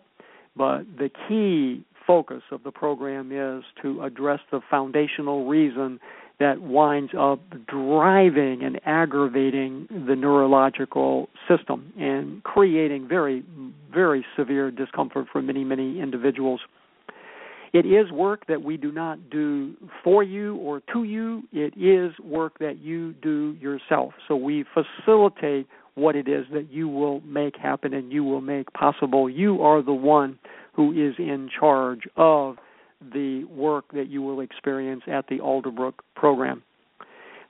but the key focus of the program is to address the foundational reason that winds up driving and aggravating the neurological system and creating very, very severe discomfort for many, many individuals. It is work that we do not do for you or to you. It is work that you do yourself. So we facilitate what it is that you will make happen and you will make possible. You are the one who is in charge of the work that you will experience at the Alderbrook program.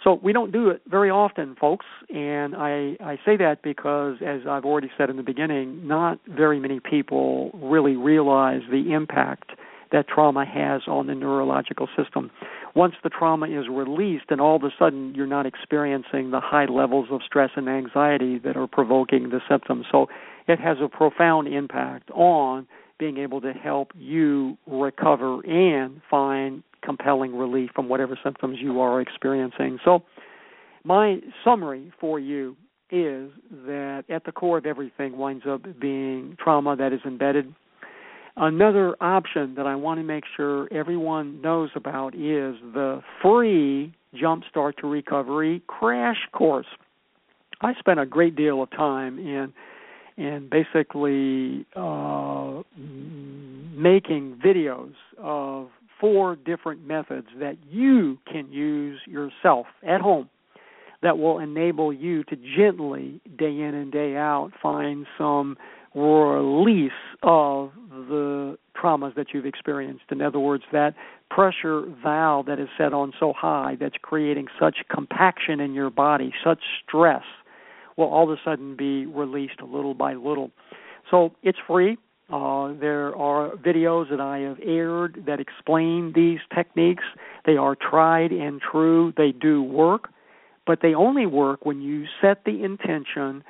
So we don't do it very often, folks, and I, I say that because, as I've already said in the beginning, not very many people really realize the impact that trauma has on the neurological system. Once the trauma is released, and all of a sudden you're not experiencing the high levels of stress and anxiety that are provoking the symptoms. So it has a profound impact on being able to help you recover and find compelling relief from whatever symptoms you are experiencing. So, my summary for you is that at the core of everything winds up being trauma that is embedded. Another option that I want to make sure everyone knows about is the free Jumpstart to Recovery crash course. I spent a great deal of time in and basically uh, making videos of four different methods that you can use yourself at home that will enable you to gently, day in and day out, find some release of the traumas that you've experienced. In other words, that pressure valve that is set on so high that's creating such compaction in your body, such stress will all of a sudden be released little by little. So it's free. Uh, there are videos that I have aired that explain these techniques. They are tried and true. They do work, but they only work when you set the intention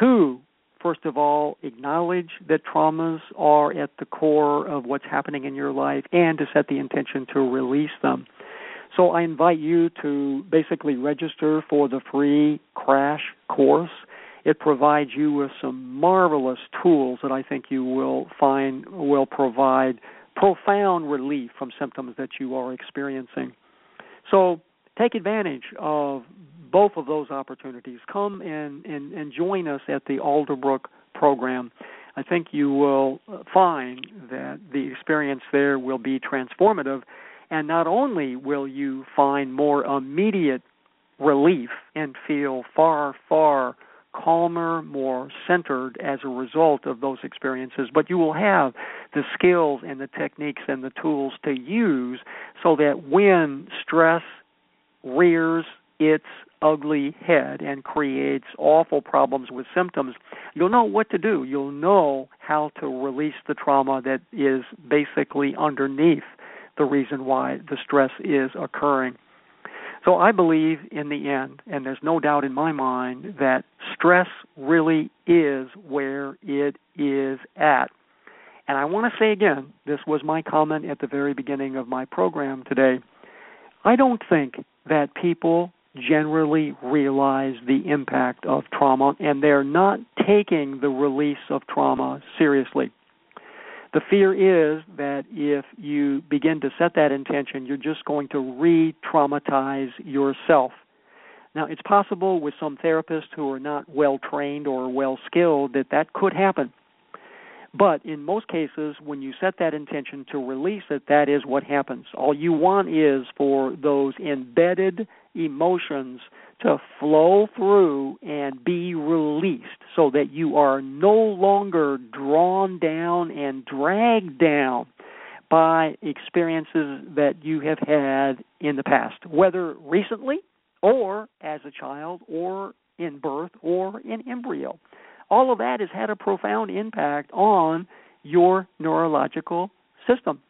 to, first of all, acknowledge that traumas are at the core of what's happening in your life and to set the intention to release them. So I invite you to basically register for the free crash course. It provides you with some marvelous tools that I think you will find will provide profound relief from symptoms that you are experiencing. So take advantage of both of those opportunities. Come and, and, and join us at the Alderbrook program. I think you will find that the experience there will be transformative and not only will you find more immediate relief and feel far, far calmer, more centered as a result of those experiences, but you will have the skills and the techniques and the tools to use so that when stress rears its ugly head and creates awful problems with symptoms, you'll know what to do. You'll know how to release the trauma that is basically underneath the reason why the stress is occurring. So I believe in the end, and there's no doubt in my mind, that stress really is where it is at. And I want to say again, this was my comment at the very beginning of my program today. I don't think that people generally realize the impact of trauma and they're not taking the release of trauma seriously. The fear is that if you begin to set that intention, you're just going to re traumatize yourself. Now, it's possible with some therapists who are not well trained or well skilled that that could happen. But in most cases, when you set that intention to release it, that is what happens. All you want is for those embedded emotions to flow through and be released so that you are no longer drawn down and dragged down by experiences that you have had in the past, whether recently or as a child or in birth or in embryo. All of that has had a profound impact on your neurological system.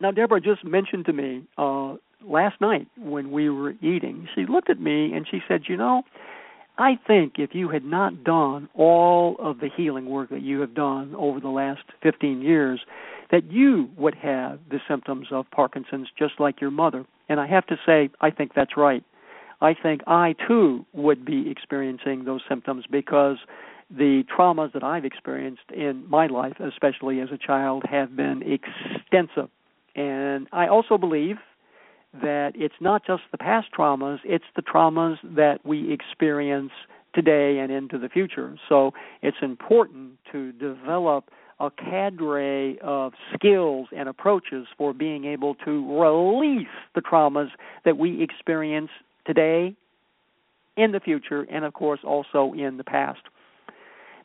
Now, Deborah just mentioned to me uh, last night when we were eating, she looked at me and she said, You know, I think if you had not done all of the healing work that you have done over the last 15 years, that you would have the symptoms of Parkinson's just like your mother. And I have to say, I think that's right. I think I too would be experiencing those symptoms because the traumas that I've experienced in my life, especially as a child, have been extensive. And I also believe that it's not just the past traumas, it's the traumas that we experience today and into the future. So it's important to develop a cadre of skills and approaches for being able to release the traumas that we experience today, in the future, and of course also in the past.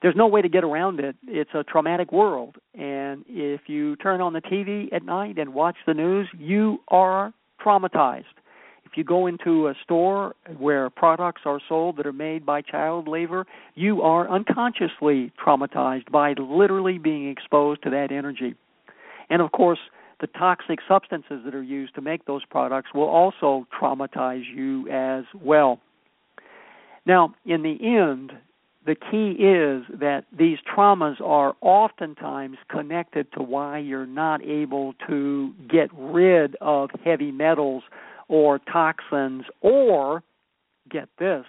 There's no way to get around it. It's a traumatic world. And if you turn on the TV at night and watch the news, you are traumatized. If you go into a store where products are sold that are made by child labor, you are unconsciously traumatized by literally being exposed to that energy. And of course, the toxic substances that are used to make those products will also traumatize you as well. Now, in the end, the key is that these traumas are oftentimes connected to why you're not able to get rid of heavy metals or toxins or get this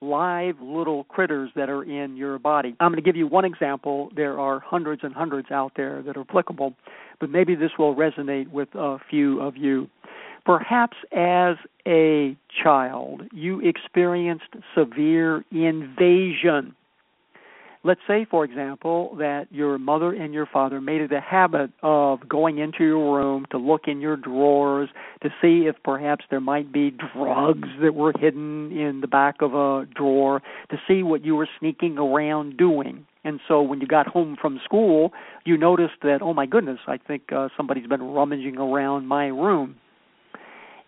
live little critters that are in your body. I'm going to give you one example. There are hundreds and hundreds out there that are applicable, but maybe this will resonate with a few of you. Perhaps as a child, you experienced severe invasion Let's say, for example, that your mother and your father made it a habit of going into your room to look in your drawers to see if perhaps there might be drugs that were hidden in the back of a drawer, to see what you were sneaking around doing. And so when you got home from school, you noticed that, oh my goodness, I think uh, somebody's been rummaging around my room.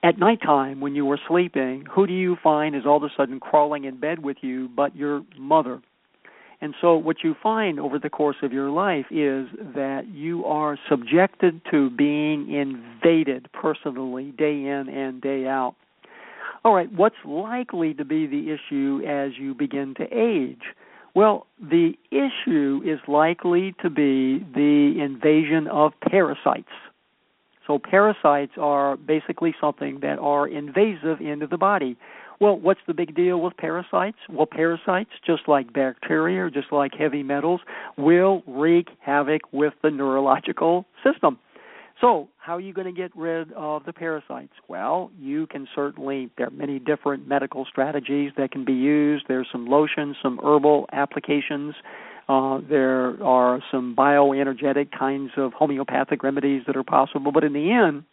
At nighttime, when you were sleeping, who do you find is all of a sudden crawling in bed with you but your mother? And so, what you find over the course of your life is that you are subjected to being invaded personally, day in and day out. All right, what's likely to be the issue as you begin to age? Well, the issue is likely to be the invasion of parasites. So, parasites are basically something that are invasive into the body. Well, what's the big deal with parasites? Well, parasites, just like bacteria, or just like heavy metals, will wreak havoc with the neurological system. So, how are you going to get rid of the parasites? Well, you can certainly, there are many different medical strategies that can be used. There's some lotions, some herbal applications. Uh, there are some bioenergetic kinds of homeopathic remedies that are possible. But in the end,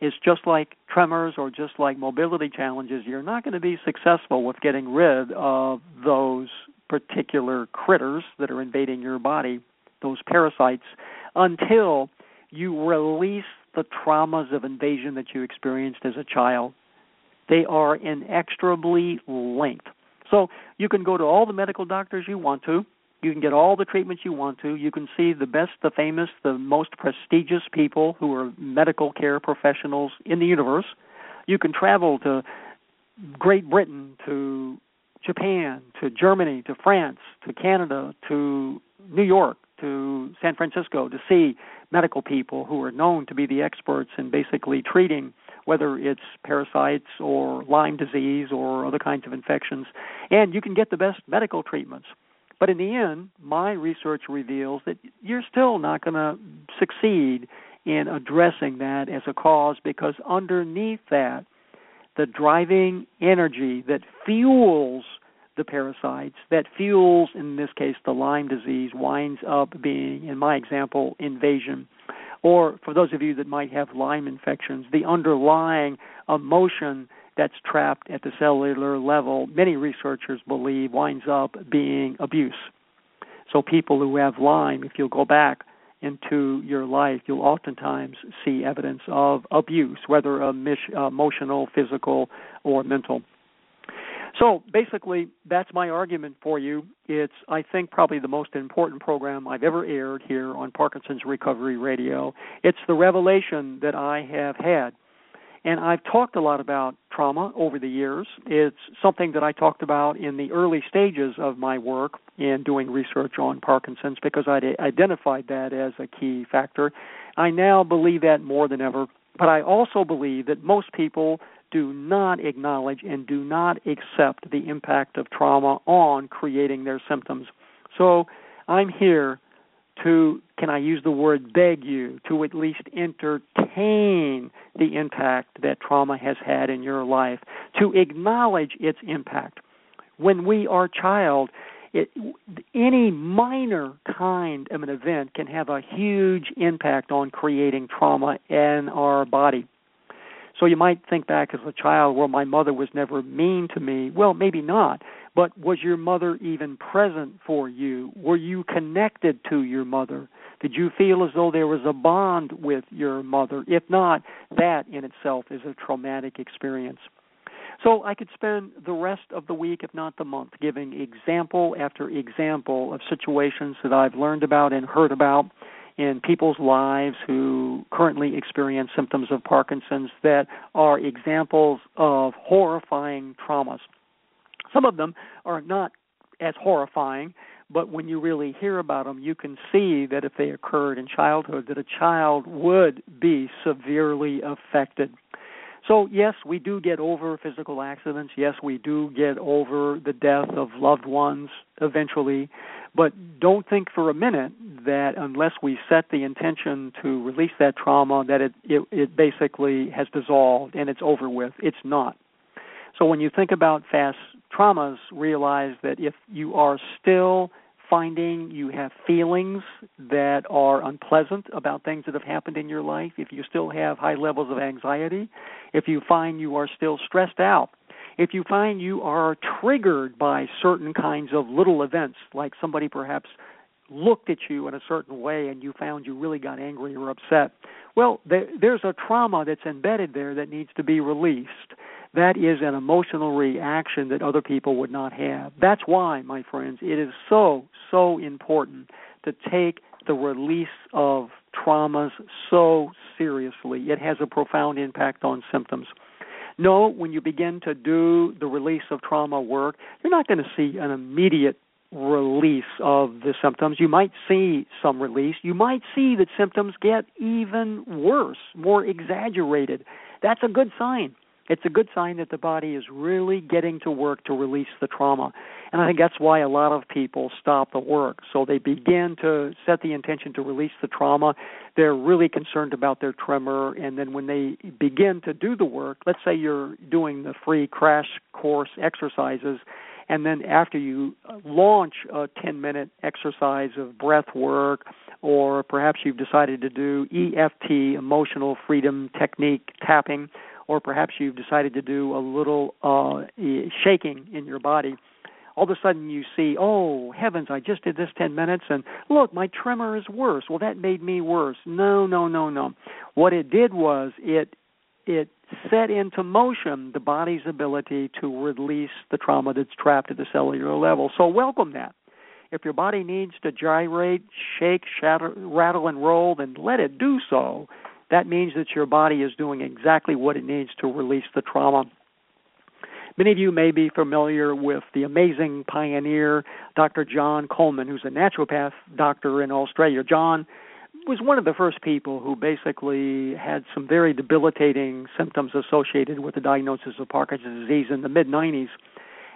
it's just like tremors or just like mobility challenges. You're not going to be successful with getting rid of those particular critters that are invading your body, those parasites, until you release the traumas of invasion that you experienced as a child. They are inexorably linked. So you can go to all the medical doctors you want to. You can get all the treatments you want to. You can see the best, the famous, the most prestigious people who are medical care professionals in the universe. You can travel to Great Britain, to Japan, to Germany, to France, to Canada, to New York, to San Francisco to see medical people who are known to be the experts in basically treating whether it's parasites or Lyme disease or other kinds of infections. And you can get the best medical treatments. But in the end, my research reveals that you're still not going to succeed in addressing that as a cause because underneath that, the driving energy that fuels the parasites, that fuels, in this case, the Lyme disease, winds up being, in my example, invasion. Or for those of you that might have Lyme infections, the underlying emotion that's trapped at the cellular level, many researchers believe winds up being abuse. So, people who have Lyme, if you'll go back into your life, you'll oftentimes see evidence of abuse, whether uh, emotional, physical, or mental. So basically, that's my argument for you. It's, I think, probably the most important program I've ever aired here on Parkinson's Recovery Radio. It's the revelation that I have had and I've talked a lot about trauma over the years. It's something that I talked about in the early stages of my work in doing research on Parkinson's because I identified that as a key factor. I now believe that more than ever, but I also believe that most people do not acknowledge and do not accept the impact of trauma on creating their symptoms. So I'm here to, can I use the word beg you, to at least entertain the impact that trauma has had in your life, to acknowledge its impact. When we are child, it, any minor kind of an event can have a huge impact on creating trauma in our body. So you might think back as a child, well, my mother was never mean to me. Well, maybe not. But was your mother even present for you? Were you connected to your mother? Did you feel as though there was a bond with your mother? If not, that in itself is a traumatic experience. So I could spend the rest of the week, if not the month, giving example after example of situations that I've learned about and heard about in people's lives who currently experience symptoms of Parkinson's that are examples of horrifying traumas. Some of them are not as horrifying, but when you really hear about them, you can see that if they occurred in childhood, that a child would be severely affected. So, yes, we do get over physical accidents. Yes, we do get over the death of loved ones eventually. But don't think for a minute that unless we set the intention to release that trauma, that it, it, it basically has dissolved and it's over with. It's not. So when you think about fast traumas, realize that if you are still finding you have feelings that are unpleasant about things that have happened in your life, if you still have high levels of anxiety, if you find you are still stressed out, if you find you are triggered by certain kinds of little events, like somebody perhaps looked at you in a certain way and you found you really got angry or upset, well, there, there's a trauma that's embedded there that needs to be released that is an emotional reaction that other people would not have. That's why, my friends, it is so, so important to take the release of traumas so seriously. It has a profound impact on symptoms. No, when you begin to do the release of trauma work, you're not going to see an immediate release of the symptoms. You might see some release. You might see that symptoms get even worse, more exaggerated. That's a good sign it's a good sign that the body is really getting to work to release the trauma. And I think that's why a lot of people stop the work. So they begin to set the intention to release the trauma. They're really concerned about their tremor. And then when they begin to do the work, let's say you're doing the free crash course exercises, and then after you launch a 10 minute exercise of breath work, or perhaps you've decided to do EFT, emotional freedom technique tapping or perhaps you've decided to do a little uh, shaking in your body, all of a sudden you see, oh heavens, I just did this 10 minutes, and look, my tremor is worse. Well, that made me worse. No, no, no, no. What it did was it it set into motion the body's ability to release the trauma that's trapped at the cellular level. So welcome that. If your body needs to gyrate, shake, shatter, rattle, and roll, then let it do so that means that your body is doing exactly what it needs to release the trauma. Many of you may be familiar with the amazing pioneer, Dr. John Coleman, who's a naturopath doctor in Australia. John was one of the first people who basically had some very debilitating symptoms associated with the diagnosis of Parkinson's disease in the mid 90s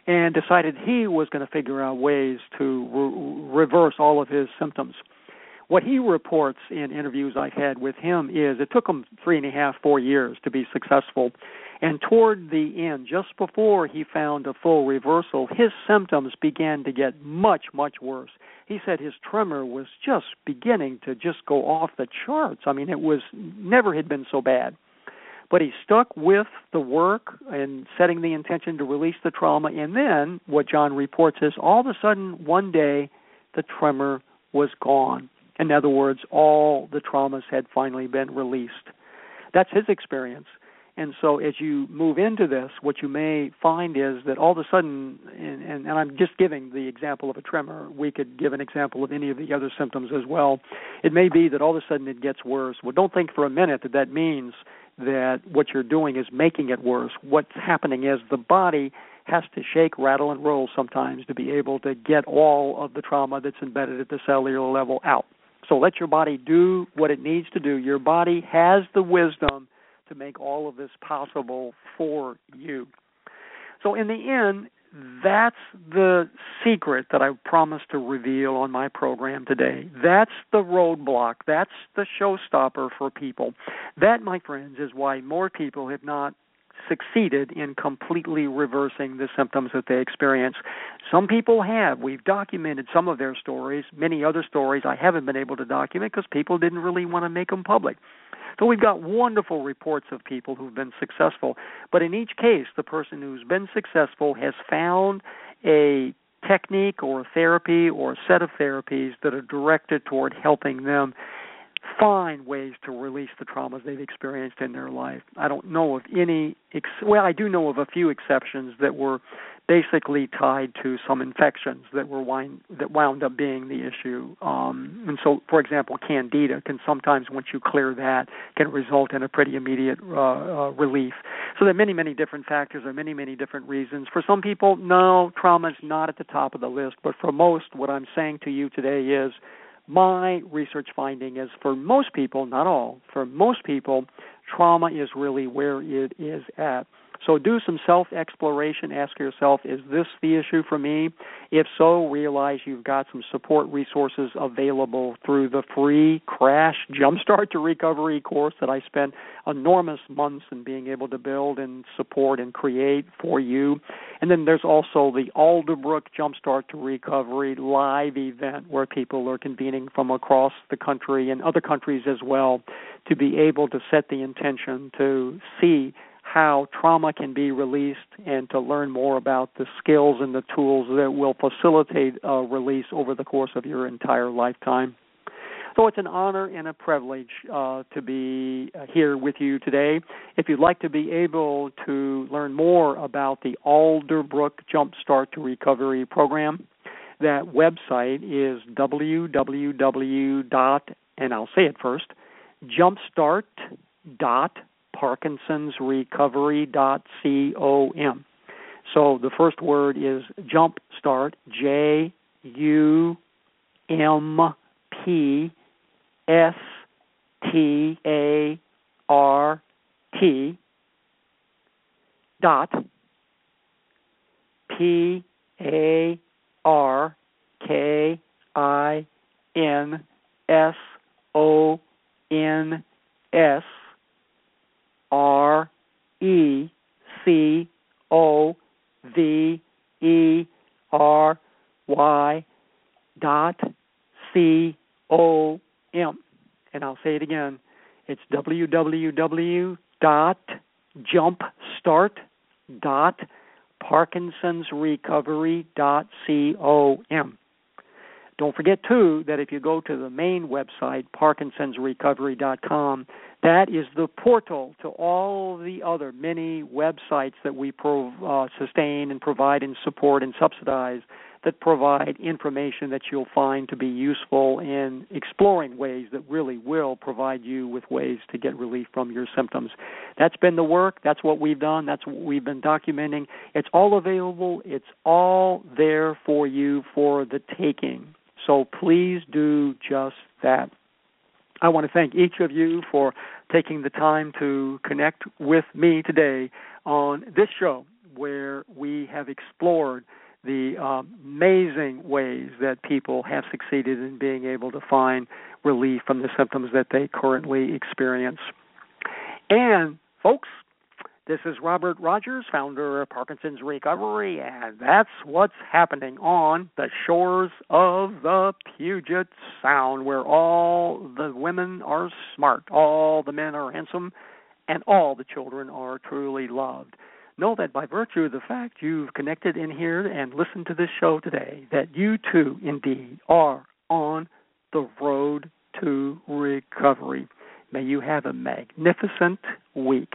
and decided he was going to figure out ways to re- reverse all of his symptoms what he reports in interviews I've had with him is it took him three and a half, four years to be successful. And toward the end, just before he found a full reversal, his symptoms began to get much, much worse. He said his tremor was just beginning to just go off the charts. I mean, it was never had been so bad. But he stuck with the work and setting the intention to release the trauma. And then what John reports is all of a sudden, one day, the tremor was gone. In other words, all the traumas had finally been released. That's his experience. And so, as you move into this, what you may find is that all of a sudden, and, and, and, I'm just giving the example of a tremor, we could give an example of any of the other symptoms as well. It may be that all of a sudden it gets worse. Well, don't think for a minute that that means that what you're doing is making it worse. What's happening is the body has to shake, rattle, and roll sometimes to be able to get all of the trauma that's embedded at the cellular level out. So let your body do what it needs to do. Your body has the wisdom to make all of this possible for you. So, in the end, that's the secret that I promised to reveal on my program today. That's the roadblock. That's the showstopper for people. That, my friends, is why more people have not succeeded in completely reversing the symptoms that they experience. Some people have. We've documented some of their stories. Many other stories I haven't been able to document because people didn't really want to make them public. So we've got wonderful reports of people who've been successful. But in each case, the person who's been successful has found a technique or a therapy or a set of therapies that are directed toward helping them find ways to release the traumas they've experienced in their life. I don't know of any ex- well I do know of a few exceptions that were basically tied to some infections that were wind that wound up being the issue. Um, and so, for example, candida can sometimes, once you clear that, can result in a pretty immediate uh, uh, relief. So there are many, many different factors, or many, many different reasons. For some people, no, trauma is not at the top of the list. But for most, what I'm saying to you today is my research finding is for most people, not all, for most people, trauma is really where it is at. So do some self exploration. Ask yourself, is this the issue for me? If so, realize you've got some support resources available through the free Crash Jumpstart to Recovery course that I spent enormous months in being able to build and support and create for you. And then there's also the Alderbrook Jumpstart to Recovery live event where people are convening from across the country and other countries as well to be able to set the intention to see how trauma can be released and to learn more about the skills and the tools that will facilitate a release over the course of your entire lifetime. So it's an honor and a privilege uh, to be here with you today. If you'd like to be able to learn more about the Alderbrook Jumpstart to Recovery program, that website is www. and I'll say it first, jumpstart dot parkinsonsrecovery.com. So the first word is jump start, J U M P S T A R T dot P A R K I N S O N S R E C O V E R Y dot C O M. And I'll say it again. It's www dot jumpstart dot parkinsonsrecovery dot com. Don't forget too that if you go to the main website parkinsonsrecovery.com, that is the portal to all the other many websites that we uh, sustain and provide and support and subsidize that provide information that you'll find to be useful in exploring ways that really will provide you with ways to get relief from your symptoms. That's been the work. That's what we've done. That's what we've been documenting. It's all available. It's all there for you for the taking. So please do just that. I want to thank each of you for taking the time to connect with me today on this show where we have explored the amazing ways that people have succeeded in being able to find relief from the symptoms that they currently experience. And, folks, this is Robert Rogers, founder of Parkinson's Recovery, and that's what's happening on the shores of the Puget Sound, where all the women are smart, all the men are handsome, and all the children are truly loved. Know that by virtue of the fact you've connected in here and listened to this show today, that you too, indeed, are on the road to recovery. May you have a magnificent week.